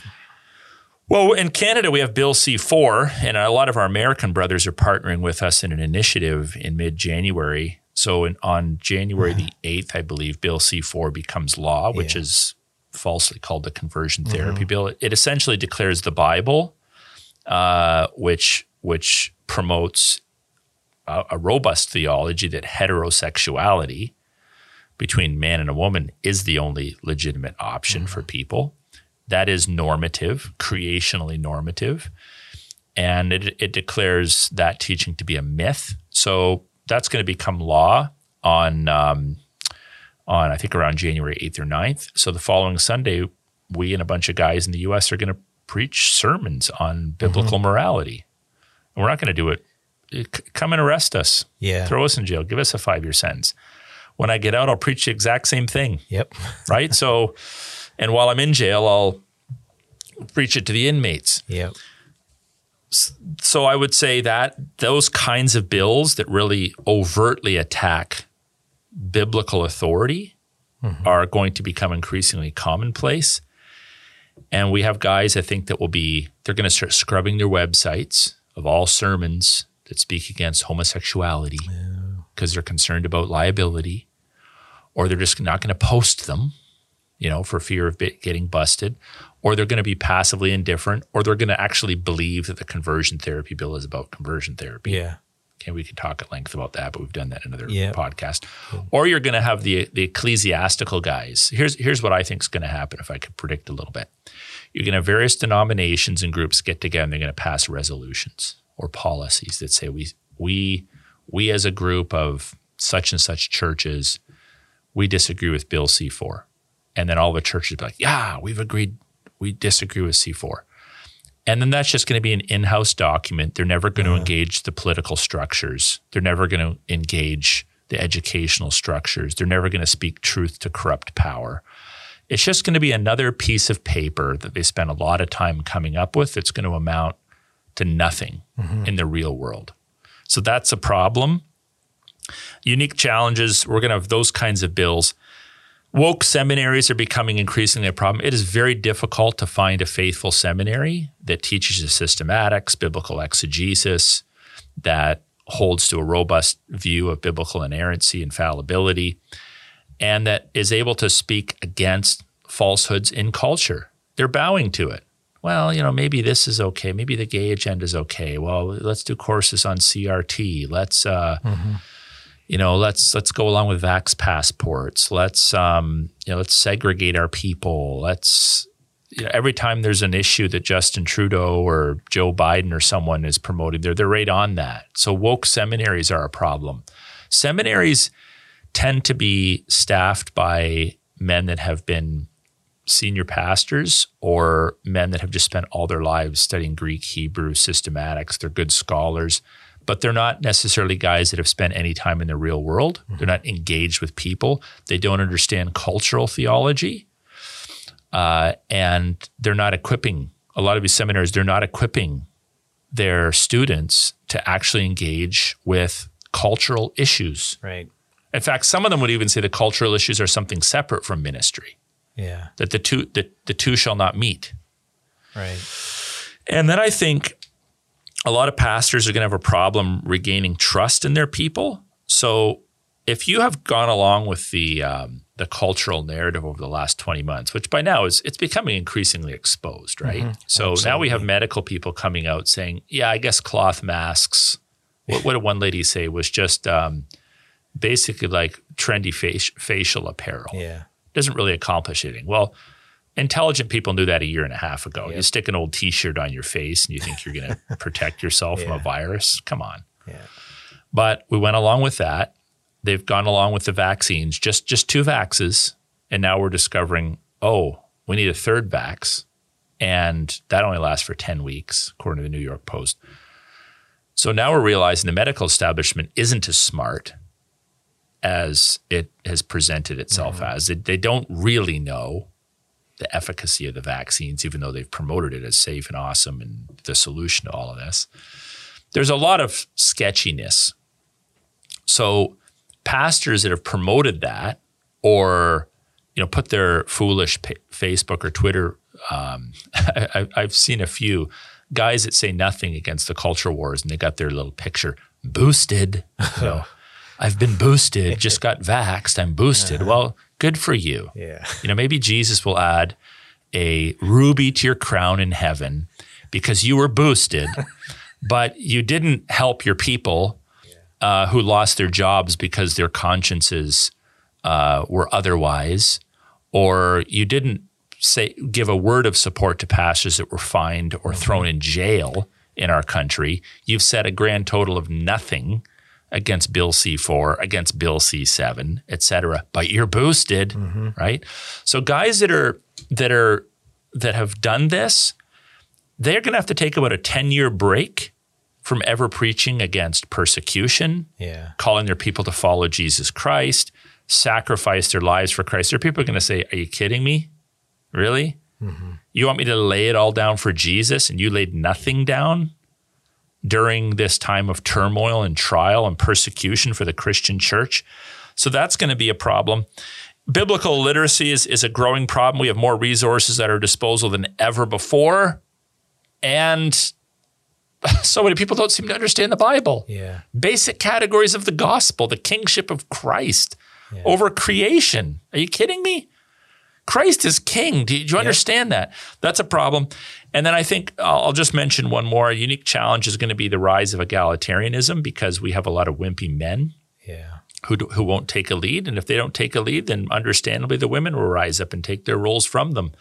Well, in Canada, we have Bill C 4, and a lot of our American brothers are partnering with us in an initiative in mid January. So, in, on January the 8th, I believe, Bill C 4 becomes law, which Yeah. is falsely called the conversion therapy bill. It, it essentially declares the Bible, uh, which, which promotes a, a robust theology that heterosexuality between man and a woman is the only legitimate option for people. That is normative, creationally normative. And it, it declares that teaching to be a myth. So that's going to become law on, um, on I think around January 8th or 9th. So the following Sunday, we and a bunch of guys in the US are going to preach sermons on biblical morality. And we're not going to do it. Eh, c- Come and arrest us. Yeah. Throw us in jail. Give us a five year sentence. When I get out, I'll preach the exact same thing Yep. right? so, and while I'm in jail, I'll preach it to the inmates. Yep. So I would say that those kinds of bills that really overtly attack biblical authority mm-hmm. are going to become increasingly commonplace. And we have guys, I think, that will be, they're going to start scrubbing their websites of all sermons that speak against homosexuality because they're concerned about liability, or they're just not going to post them, you know, for fear of bit getting busted, or they're going to be passively indifferent, or they're going to actually believe that the conversion therapy bill is about conversion therapy. Yeah. Okay, we could talk at length about that, but we've done that in another Yeah. podcast. Or you're going to have the the ecclesiastical guys. Here's here's what I think is going to happen if I could predict a little bit. You're going to have various denominations and groups get together and they're going to pass resolutions or policies that say we we we as a group of such and such churches we disagree with Bill C4. And then all the churches be like, yeah, we've agreed, we disagree with C4. And then that's just going to be an in house document. They're never going to mm-hmm. engage the political structures. They're never going to engage the educational structures. They're never going to speak truth to corrupt power. It's just going to be another piece of paper that they spend a lot of time coming up with that's going to amount to nothing mm-hmm. in the real world. So that's a problem unique challenges. We're going to have those kinds of bills. Woke seminaries are becoming increasingly a problem. It is very difficult to find a faithful seminary that teaches you systematics, biblical exegesis, that holds to a robust view of biblical inerrancy and fallibility, and that is able to speak against falsehoods in culture. They're bowing to it. Well, you know, maybe this is okay. Maybe the gay agenda is okay. Well, let's do courses on CRT. Let's uh, you know, let's let's go along with vax passports. Let's um, you know, let's segregate our people. Let's you know, every time there's an issue that Justin Trudeau or Joe Biden or someone is promoting, they're they're right on that. So woke seminaries are a problem. Seminaries tend to be staffed by men that have been senior pastors or men that have just spent all their lives studying Greek, Hebrew, systematics. They're good scholars, but they're not necessarily guys that have spent any time in the real world. They're not engaged with people. They don't understand cultural theology. Uh, and they're not equipping, a lot of these seminaries, they're not equipping their students to actually engage with cultural issues. Right. In fact, some of them would even say the cultural issues are something separate from ministry, Yeah. that the two, that the two shall not meet. Right. And then I think a lot of pastors are going to have a problem regaining trust in their people. So if you have gone along with the um, the cultural narrative over the last 20 months, which by now is it's becoming increasingly exposed, right? So now we have medical people coming out saying, "Yeah, I guess cloth masks." What, what did one lady say was just um, basically like trendy faci- facial apparel Yeah. Doesn't really accomplish anything. Well, intelligent people knew that a year and a half ago. You stick an old T-shirt on your face and you think you're going to protect yourself from a virus. Come on. Yeah. But we went along with that. They've gone along with the vaccines, just just two vaxes, and now we're discovering, oh, we need a third vax, and that only lasts for ten weeks, according to the New York Post. So now we're realizing the medical establishment isn't as smart as it has presented itself as. They, they don't really know the efficacy of the vaccines, even though they've promoted it as safe and awesome and the solution to all of this. There's a lot of sketchiness. So pastors that have promoted that or you know put their foolish pa- Facebook or Twitter. Um, I, I've seen a few guys that say nothing against the culture wars, and they got their little picture boosted. You know, I've been boosted, just got vaxxed, I'm boosted. Well, good for you. Yeah. You know, maybe Jesus will add a ruby to your crown in heaven because you were boosted, but you didn't help your people uh, who lost their jobs because their consciences uh, were otherwise, or you didn't say give a word of support to pastors that were fined or thrown in jail in our country. You've said a grand total of nothing against Bill C4, against Bill C7, et cetera, but you're boosted, mm-hmm. right? So guys that are that are that have done this, they're going to have to take about a 10-year break from ever preaching against persecution, Yeah. calling their people to follow Jesus Christ, sacrifice their lives for Christ. There are people going to say, "Are you kidding me? Really? Mm-hmm. You want me to lay it all down for Jesus and you laid nothing down during this time of turmoil and trial and persecution for the Christian church? So that's going to be a problem. Biblical literacy is, is a growing problem. We have more resources at our disposal than ever before. And so many people don't seem to understand the Bible Yeah. basic categories of the gospel, the kingship of Christ over creation. Are you kidding me? Christ is king. Do you, do you understand that? That's a problem. And then I think I'll just mention one more. A unique challenge is going to be the rise of egalitarianism because we have a lot of wimpy men Yeah. who, do- who won't take a lead. And if they don't take a lead, then understandably the women will rise up and take their roles from them.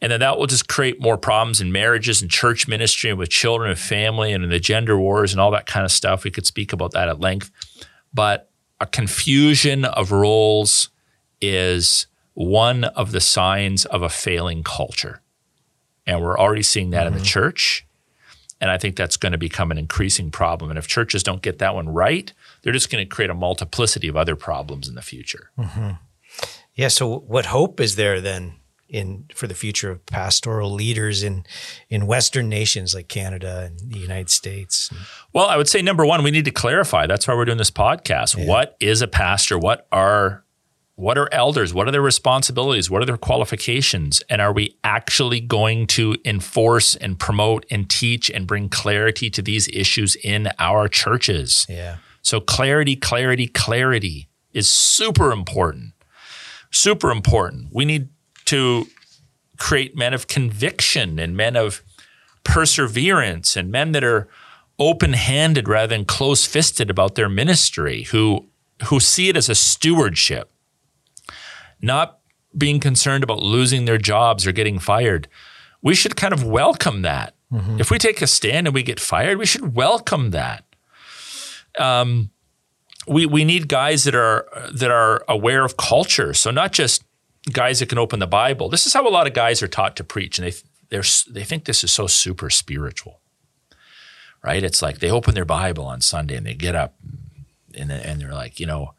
And then that will just create more problems in marriages and church ministry and with children and family and in the gender wars and all that kind of stuff. We could speak about that at length. But a confusion of roles is one of the signs of a failing culture. And we're already seeing that in the mm-hmm. church. And I think that's going to become an increasing problem. And if churches don't get that one right, they're just going to create a multiplicity of other problems in the future. Mm-hmm. Yeah. So, what hope is there then in for the future of pastoral leaders in in Western nations like Canada and the United States? Well, I would say number one, we need to clarify. That's why we're doing this podcast. What is a pastor? What are what are elders? What are their responsibilities? What are their qualifications? And are we actually going to enforce and promote and teach and bring clarity to these issues in our churches? Yeah. So clarity, clarity, clarity is super important. Super important. We need to create men of conviction and men of perseverance and men that are open-handed rather than close-fisted about their ministry who who see it as a stewardship not being concerned about losing their jobs or getting fired we should kind of welcome that if we take a stand and we get fired we should welcome that Um, we we need guys that are that are aware of culture. So not just guys that can open the Bible. This is how a lot of guys are taught to preach, and they they they think this is so super spiritual, right? It's like they open their Bible on Sunday and they get up and and they're like, you know,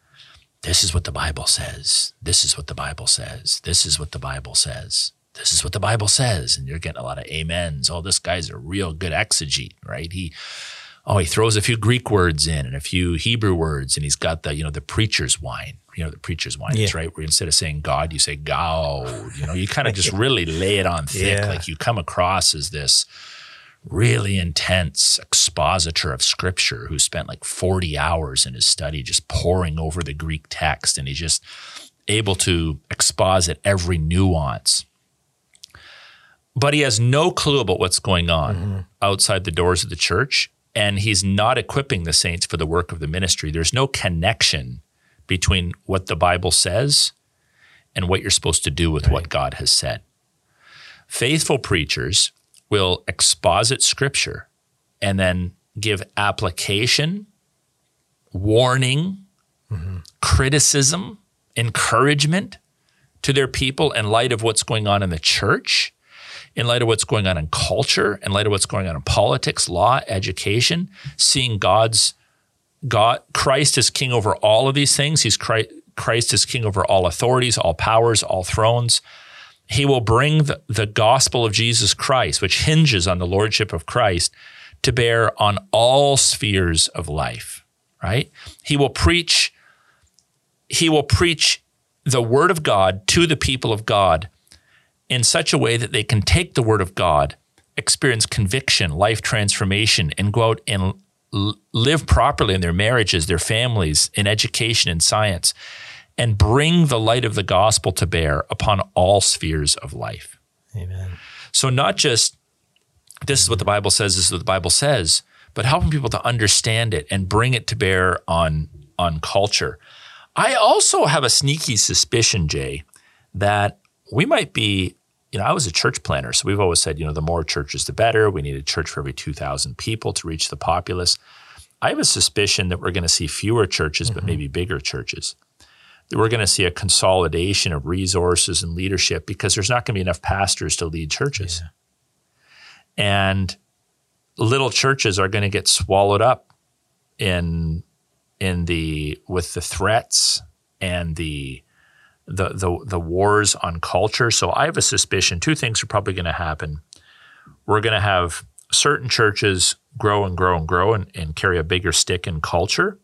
this is what the Bible says. This is what the Bible says. This is what the Bible says. This is what the Bible says, and you're getting a lot of amens. Oh, this guy's a real good exegete, right? He oh, he throws a few Greek words in and a few Hebrew words, and he's got the, you know, the preacher's whine. You know, the preacher's whine Yeah. right, where instead of saying God, you say God. You know, you kind of just really lay it on thick. Yeah. Like you come across as this really intense expositor of scripture who spent like 40 hours in his study just poring over the Greek text, and he's just able to exposit every nuance. But he has no clue about what's going on mm-hmm. outside the doors of the church and he's not equipping the saints for the work of the ministry. There's no connection between what the bible says and what you're supposed to do with what god has said. Faithful preachers will exposit scripture and then give application warning criticism encouragement to their people in light of what's going on in the church in light of what's going on in culture, in light of what's going on in politics, law, education, seeing God's God, Christ is king over all of these things. He's Christ, Christ is king over all authorities, all powers, all thrones. He will bring the, the gospel of Jesus Christ, which hinges on the lordship of Christ, to bear on all spheres of life, right? He will preach he will preach the word of God to the people of God in such a way that they can take the word of God, experience conviction, life transformation, and go out and live properly in their marriages, their families, in education in science, and bring the light of the gospel to bear upon all spheres of life. Amen. So, not just this is what the Bible says, this is what the Bible says, but helping people to understand it and bring it to bear on, on culture. I also have a sneaky suspicion, Jay, that we might be, you know, I was a church planner, so we've always said, you know, the more churches, the better. We need a church for every 2,000 people to reach the populace. I have a suspicion that we're going to see fewer churches, mm-hmm. but maybe bigger churches. We're going to see a consolidation of resources and leadership because there's not going to be enough pastors to lead churches. Yeah. And little churches are going to get swallowed up in in the with the threats and the the the, the wars on culture. So I have a suspicion two things are probably going to happen. We're going to have certain churches grow and grow and grow and, and carry a bigger stick in culture.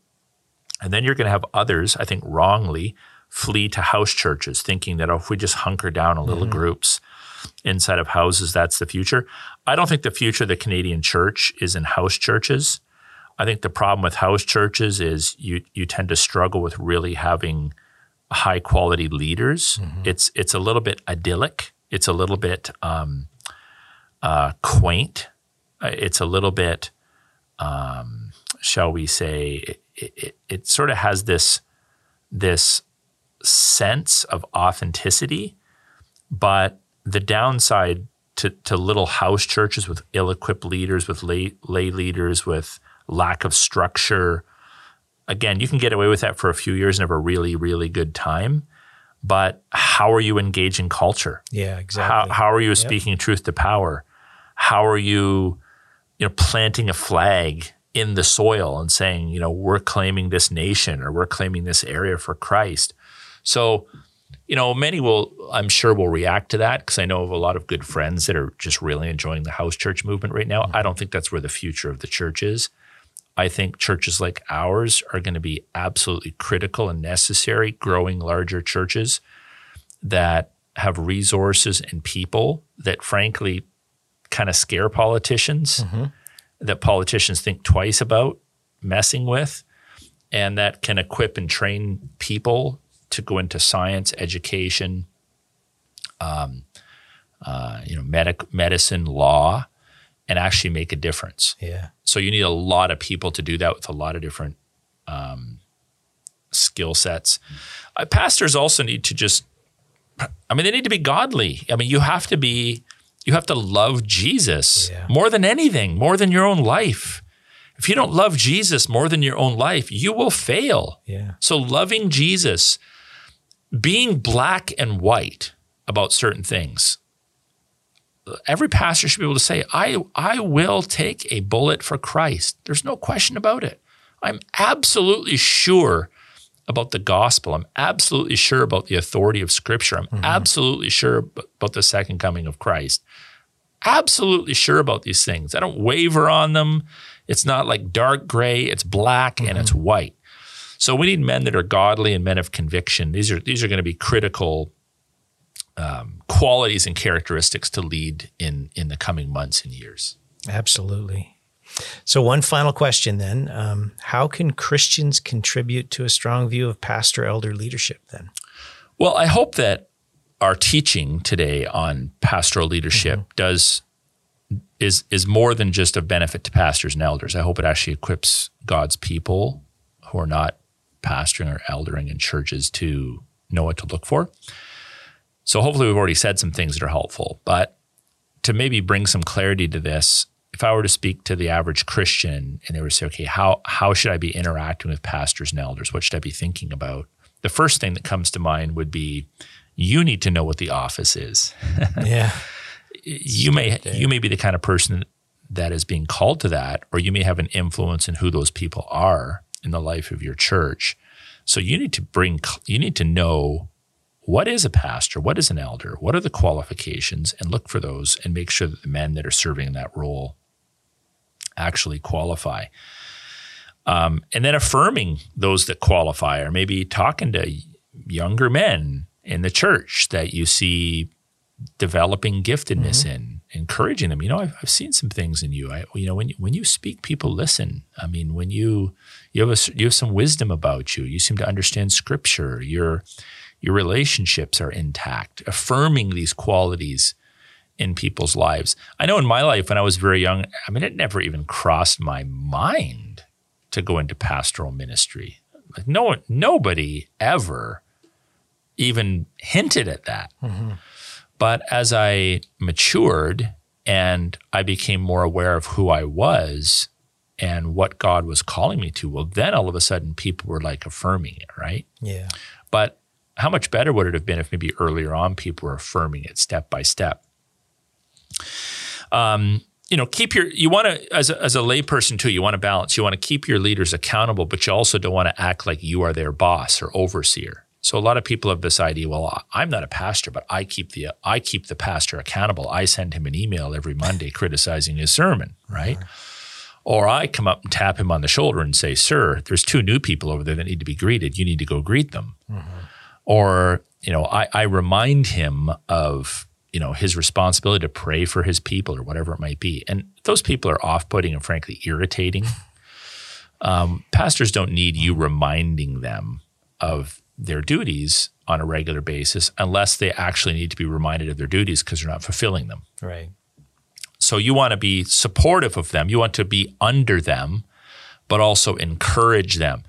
And then you're going to have others, I think wrongly, flee to house churches, thinking that oh, if we just hunker down in little mm-hmm. groups inside of houses, that's the future. I don't think the future of the Canadian church is in house churches. I think the problem with house churches is you you tend to struggle with really having high quality leaders. Mm-hmm. It's it's a little bit idyllic. It's a little bit um, uh, quaint. Uh, it's a little bit, um, shall we say, it, it, it sort of has this this sense of authenticity, but the downside to, to little house churches with ill-equipped leaders, with lay, lay leaders, with lack of structure. Again, you can get away with that for a few years and have a really, really good time. But how are you engaging culture? Yeah, exactly. How, how are you speaking yep. truth to power? How are you, you know, planting a flag in the soil and saying, you know, we're claiming this nation or we're claiming this area for Christ? So you know, many will, I'm sure, will react to that because I know of a lot of good friends that are just really enjoying the house church movement right now. Mm-hmm. I don't think that's where the future of the church is. I think churches like ours are going to be absolutely critical and necessary, growing larger churches that have resources and people that, frankly, kind of scare politicians, mm-hmm. That politicians think twice about messing with, and that can equip and train people to go into science, education, um, uh, you know, medic, medicine, law, and actually make a difference. Yeah. So you need a lot of people to do that with a lot of different um, skill sets. Uh, pastors also need to just, I mean, they need to be godly. I mean, you have to be, you have to love Jesus yeah. more than anything, more than your own life. If you don't love Jesus more than your own life, you will fail. Yeah. So loving Jesus being black and white about certain things. Every pastor should be able to say, I, I will take a bullet for Christ. There's no question about it. I'm absolutely sure about the gospel. I'm absolutely sure about the authority of Scripture. I'm mm-hmm. absolutely sure about the second coming of Christ. Absolutely sure about these things. I don't waver on them. It's not like dark gray, it's black mm-hmm. and it's white. So we need men that are godly and men of conviction. These are these are going to be critical um, qualities and characteristics to lead in in the coming months and years. Absolutely. So one final question then: um, How can Christians contribute to a strong view of pastor elder leadership? Then, well, I hope that our teaching today on pastoral leadership mm-hmm. does is is more than just a benefit to pastors and elders. I hope it actually equips God's people who are not pastoring or eldering in churches to know what to look for. So hopefully we've already said some things that are helpful, but to maybe bring some clarity to this, if I were to speak to the average Christian and they were to say, okay, how how should I be interacting with pastors and elders? What should I be thinking about? The first thing that comes to mind would be you need to know what the office is. yeah. you may you may be the kind of person that is being called to that, or you may have an influence in who those people are in the life of your church. So you need to bring, you need to know what is a pastor? What is an elder? What are the qualifications? And look for those and make sure that the men that are serving in that role actually qualify. Um, and then affirming those that qualify, or maybe talking to younger men in the church that you see developing giftedness mm-hmm. in, encouraging them. You know, I've, I've seen some things in you. I, you know, when you, when you speak, people listen. I mean, when you you have a, you have some wisdom about you. You seem to understand Scripture. Your your relationships are intact. Affirming these qualities in people's lives. I know in my life when I was very young, I mean, it never even crossed my mind to go into pastoral ministry. Like no one, nobody ever even hinted at that. Mm-hmm. But as I matured and I became more aware of who I was and what God was calling me to, well, then all of a sudden people were like affirming it, right? Yeah. But how much better would it have been if maybe earlier on people were affirming it step by step? Um, you know, keep your, you want to, as a, as a layperson too, you want to balance. You want to keep your leaders accountable, but you also don't want to act like you are their boss or overseer. So a lot of people have this idea, well, I'm not a pastor, but I keep the I keep the pastor accountable. I send him an email every Monday criticizing his sermon, right? Or I come up and tap him on the shoulder and say, "Sir, there's two new people over there that need to be greeted. You need to go greet them." Mm-hmm. Or you know, I, I remind him of you know his responsibility to pray for his people or whatever it might be. And those people are off-putting and frankly irritating. Um, pastors don't need you reminding them of their duties on a regular basis unless they actually need to be reminded of their duties because they're not fulfilling them. Right. So you want to be supportive of them. You want to be under them, but also encourage them.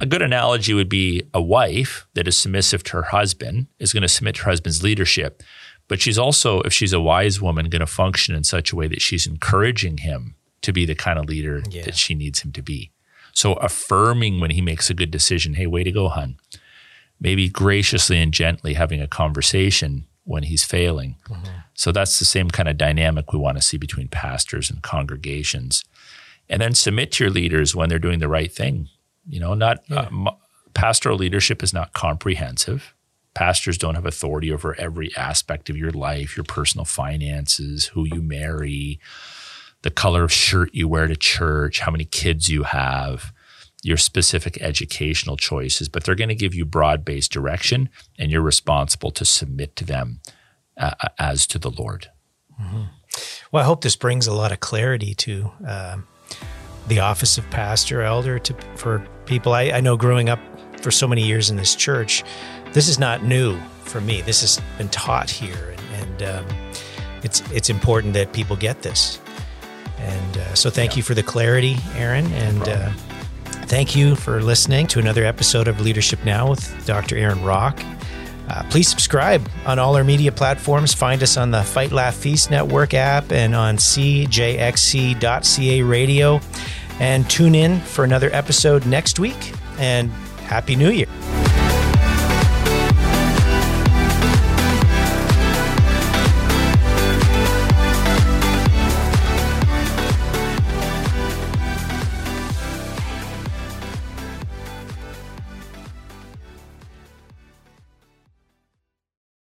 A good analogy would be a wife that is submissive to her husband is going to submit to her husband's leadership, but she's also, if she's a wise woman, going to function in such a way that she's encouraging him to be the kind of leader yeah. that she needs him to be. So affirming when he makes a good decision, hey, way to go, hun maybe graciously and gently having a conversation when he's failing. Mm-hmm. So that's the same kind of dynamic we want to see between pastors and congregations. And then submit to your leaders when they're doing the right thing. You know, not yeah. uh, pastoral leadership is not comprehensive. Pastors don't have authority over every aspect of your life, your personal finances, who you marry, the color of shirt you wear to church, how many kids you have your specific educational choices, but they're going to give you broad based direction, and you're responsible to submit to them uh, as to the Lord. Mm-hmm. Well, I hope this brings a lot of clarity to uh, the office of pastor, elder, to for people. I, I know growing up for so many years in this church, this is not new for me. This has been taught here, and, and um, it's it's important that people get this. And uh, so, thank yeah. you for the clarity, Aaron, and. No Thank you for listening to another episode of Leadership Now with Dr. Aaron Rock. Uh, please subscribe on all our media platforms. Find us on the Fight Laugh Feast Network app and on cjxc.ca radio. And tune in for another episode next week. And Happy New Year.